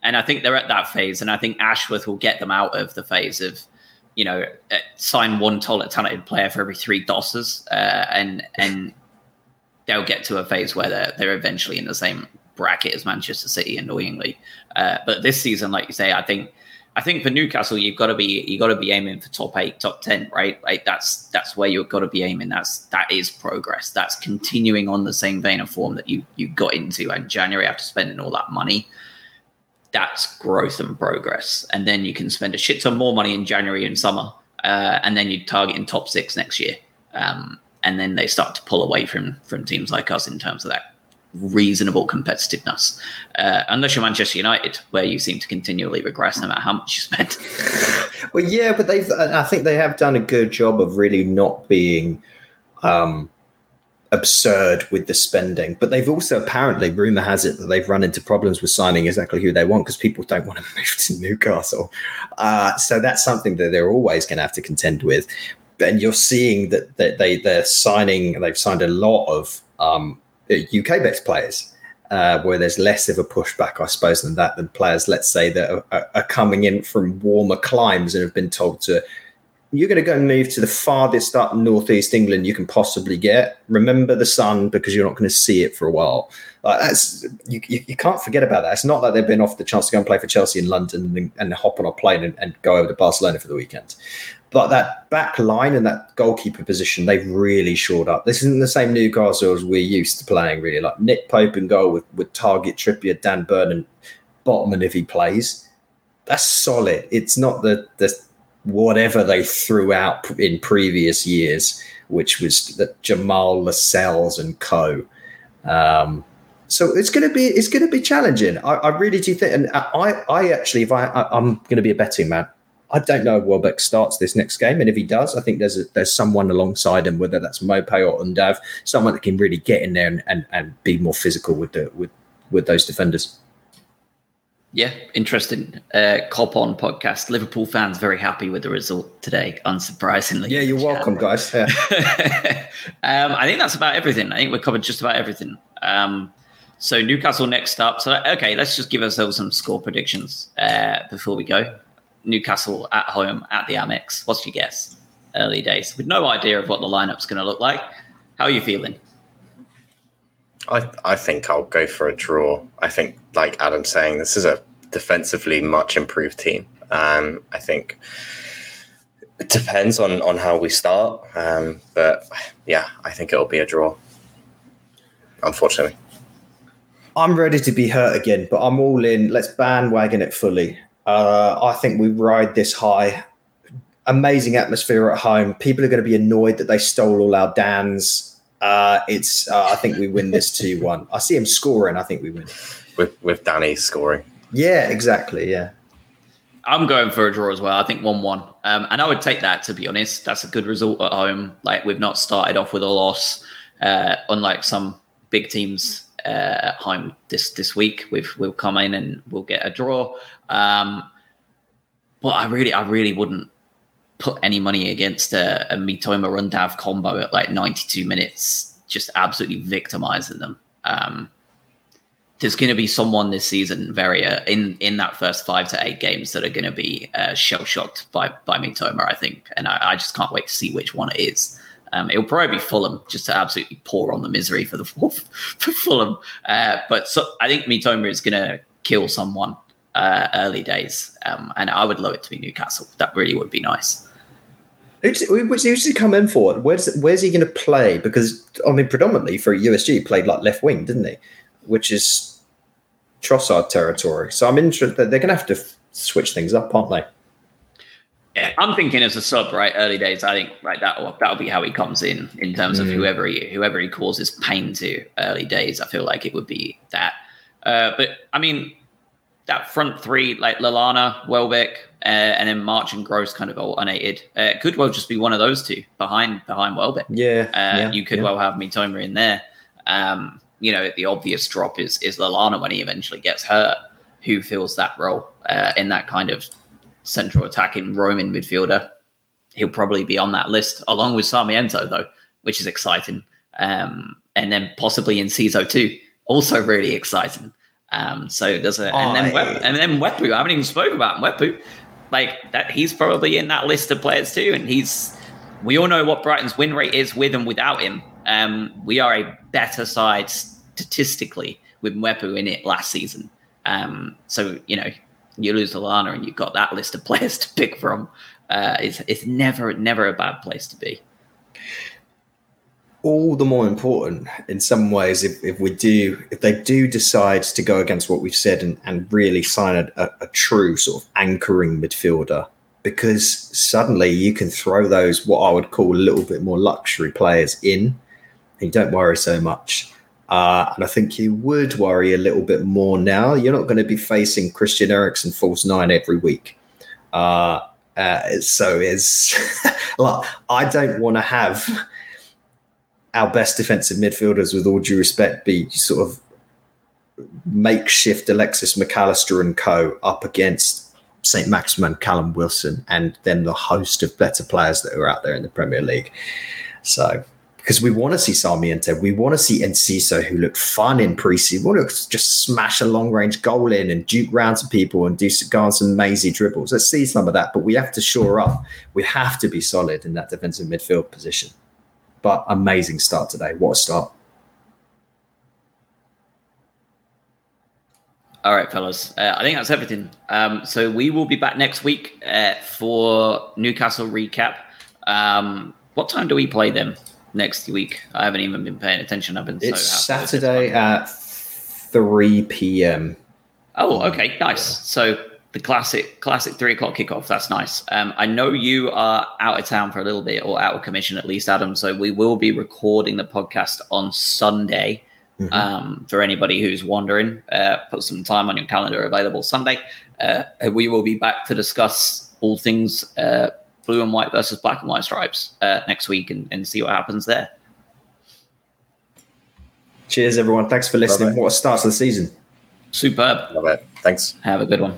A: and I think they're at that phase, and I think Ashworth will get them out of the phase of you know, uh, sign one talented player for every three dosses, uh, and and they'll get to a phase where they're they're eventually in the same bracket as Manchester City, annoyingly. Uh, but this season, like you say, I think I think for Newcastle, you've got to be you got to be aiming for top eight, top ten, right? Like that's that's where you've got to be aiming. That's that is progress. That's continuing on the same vein of form that you you got into in January after spending all that money that's growth and progress. And then you can spend a shit ton more money in January and summer, uh, and then you target in top six next year. Um, and then they start to pull away from from teams like us in terms of that reasonable competitiveness. Uh, unless you're Manchester United, where you seem to continually regress no matter how much you spend.
B: well, yeah, but they've. I think they have done a good job of really not being. Um, absurd with the spending. But they've also apparently, rumor has it, that they've run into problems with signing exactly who they want because people don't want to move to Newcastle. Uh, so that's something that they're always going to have to contend with. And you're seeing that, that they they're signing. They've signed a lot of um, UK-based players. Uh, where there's less of a pushback, I suppose, than that than players, let's say, that are, are coming in from warmer climes and have been told to you're going to go and move to the farthest up northeast England you can possibly get. Remember the sun because you're not going to see it for a while. That's you, you, you, can't forget about that. It's not like they've been off the chance to go and play for Chelsea in London and, and hop on a plane and, and, go over to Barcelona for the weekend. But that back line and that goalkeeper position, they've really shored up. This isn't the same Newcastle as we're used to playing, really. Like Nick Pope and goal with, with Targett, Trippier, Dan Burn, and Botman if he plays. That's solid. It's not the the whatever they threw out in previous years, which was the Jamal Lascelles and co. Um, so it's going to be it's going to be challenging. I, I, really do think, and I I actually if I, I am going to be a betting man. I don't know if Welbeck starts this next game, and if he does, I think there's a, there's someone alongside him, whether that's Maupay or Undav, someone that can really get in there and, and, and be more physical with the with with those defenders.
A: Yeah, interesting. Uh, Cop on podcast. Liverpool fans very happy with the result today, unsurprisingly.
B: Yeah, you're welcome, guys. Yeah.
A: um, I think that's about everything. I think we've covered just about everything. Um, so Newcastle next up. So okay, let's just give ourselves some score predictions uh, before we go. Newcastle at home at the Amex. What's your guess? Early days with no idea of what the lineup's going to look like. How are you feeling?
C: I I think I'll go for a draw. I think, like Adam's saying, this is a defensively much improved team. Um, I think it depends on on how we start, um, but yeah, I think it'll be a draw. Unfortunately,
B: I'm ready to be hurt again, but I'm all in. Let's bandwagon it fully. Uh, I think we ride this high. Amazing atmosphere at home. People are going to be annoyed that they stole all our Dans uh, it's. Uh, I think we win this two one. I see him scoring. I think we win
C: with with Danny scoring.
B: Yeah, exactly. Yeah.
A: I'm going for a draw as well. I think one one, um, and I would take that to be honest. That's a good result at home. Like we've not started off with a loss, uh, unlike some big teams uh, at home this this week. We've we'll come in and we'll get a draw. Um, but I really, I really wouldn't put any money against a, a Mitoma Undav combo at like 92 minutes, just absolutely victimizing them. Um, there's going to be someone this season, very uh, in in that first five to eight games that are going to be uh, shell shocked by by Mitoma, I think, and I, I, just can't wait to see which one it is. Um, it'll probably be Fulham, just to absolutely pour on the misery for the for Fulham. Uh, but so, I think Mitoma is going to kill someone uh, early days, um, and I would love it to be Newcastle. That really would be nice.
B: Who's, who's, who's he come in for? Where's where's he going to play? Because I mean, predominantly for USG, he played like left wing, didn't he? Which is Trossard territory. So I'm interested. That they're going to have to f- switch things up, aren't they?
A: Yeah, I'm thinking as a sub, right? Early days, I think right that that'll be how he comes in in terms of mm. whoever he whoever he causes pain to. Early days, I feel like it would be that. Uh, but I mean, that front three, like Lallana, Welbeck, uh, and then March and Gross kind of alternated. Uh, it could well just be one of those two behind behind Welbeck.
B: Yeah,
A: uh,
B: yeah
A: you could
B: yeah.
A: well have Mitoma in there. Um, you know, the obvious drop is is Lallana when he eventually gets hurt. Who fills that role uh, in that kind of central attacking Roman midfielder? He'll probably be on that list along with Sarmiento, though, which is exciting. Um, and then possibly Enciso too, also really exciting. Um, so there's a and then Wep, and then Mwepu. I haven't even spoke about Mwepu. Like that, he's probably in that list of players too, and he's. We all know what Brighton's win rate is with and without him. Um, we are a better side statistically with Mwepu in it last season. Um, so you know, you lose Lallana and you've got that list of players to pick from. Uh, it's it's never never a bad place to be
B: all the more important in some ways if, if we do if they do decide to go against what we've said and, and really sign a, a, true sort of anchoring midfielder because suddenly you can throw those what I would call a little bit more luxury players in and you don't worry so much. Uh, and I think you would worry a little bit more now. You're not going to be facing Christian Eriksen false nine every week. Uh, uh, so is like I don't want to have our best defensive midfielders, with all due respect, be sort of makeshift Alexis Mac Allister and co up against St. Maximin, Callum Wilson, and then the host of better players that are out there in the Premier League. So, because we want to see Sarmiento, we want to see Enciso, who looked fun in preseason. We want to just smash a long range goal in and duke rounds of people and do go on some mazy dribbles. Let's see some of that, but we have to shore up. We have to be solid in that defensive midfield position. But amazing start today. What a start.
A: All right, fellas. Uh, I think that's everything. Um, so we will be back next week uh, for Newcastle recap. Um, what time do we play them next week? I haven't even been paying attention. I've been
B: it's so Saturday at three p.m.
A: Oh, okay, nice. So the classic classic three o'clock kickoff. That's nice. Um, I know you are out of town for a little bit or out of commission at least, Adam. So we will be recording the podcast on Sunday. Mm-hmm. Um, for anybody who's wondering, uh, put some time on your calendar available Sunday. Uh, we will be back to discuss all things uh, blue and white versus black and white stripes uh, next week and, and see what happens there.
B: Cheers, everyone. Thanks for listening. What a start to the season.
A: Superb.
C: Love it. Thanks.
A: Have a good one.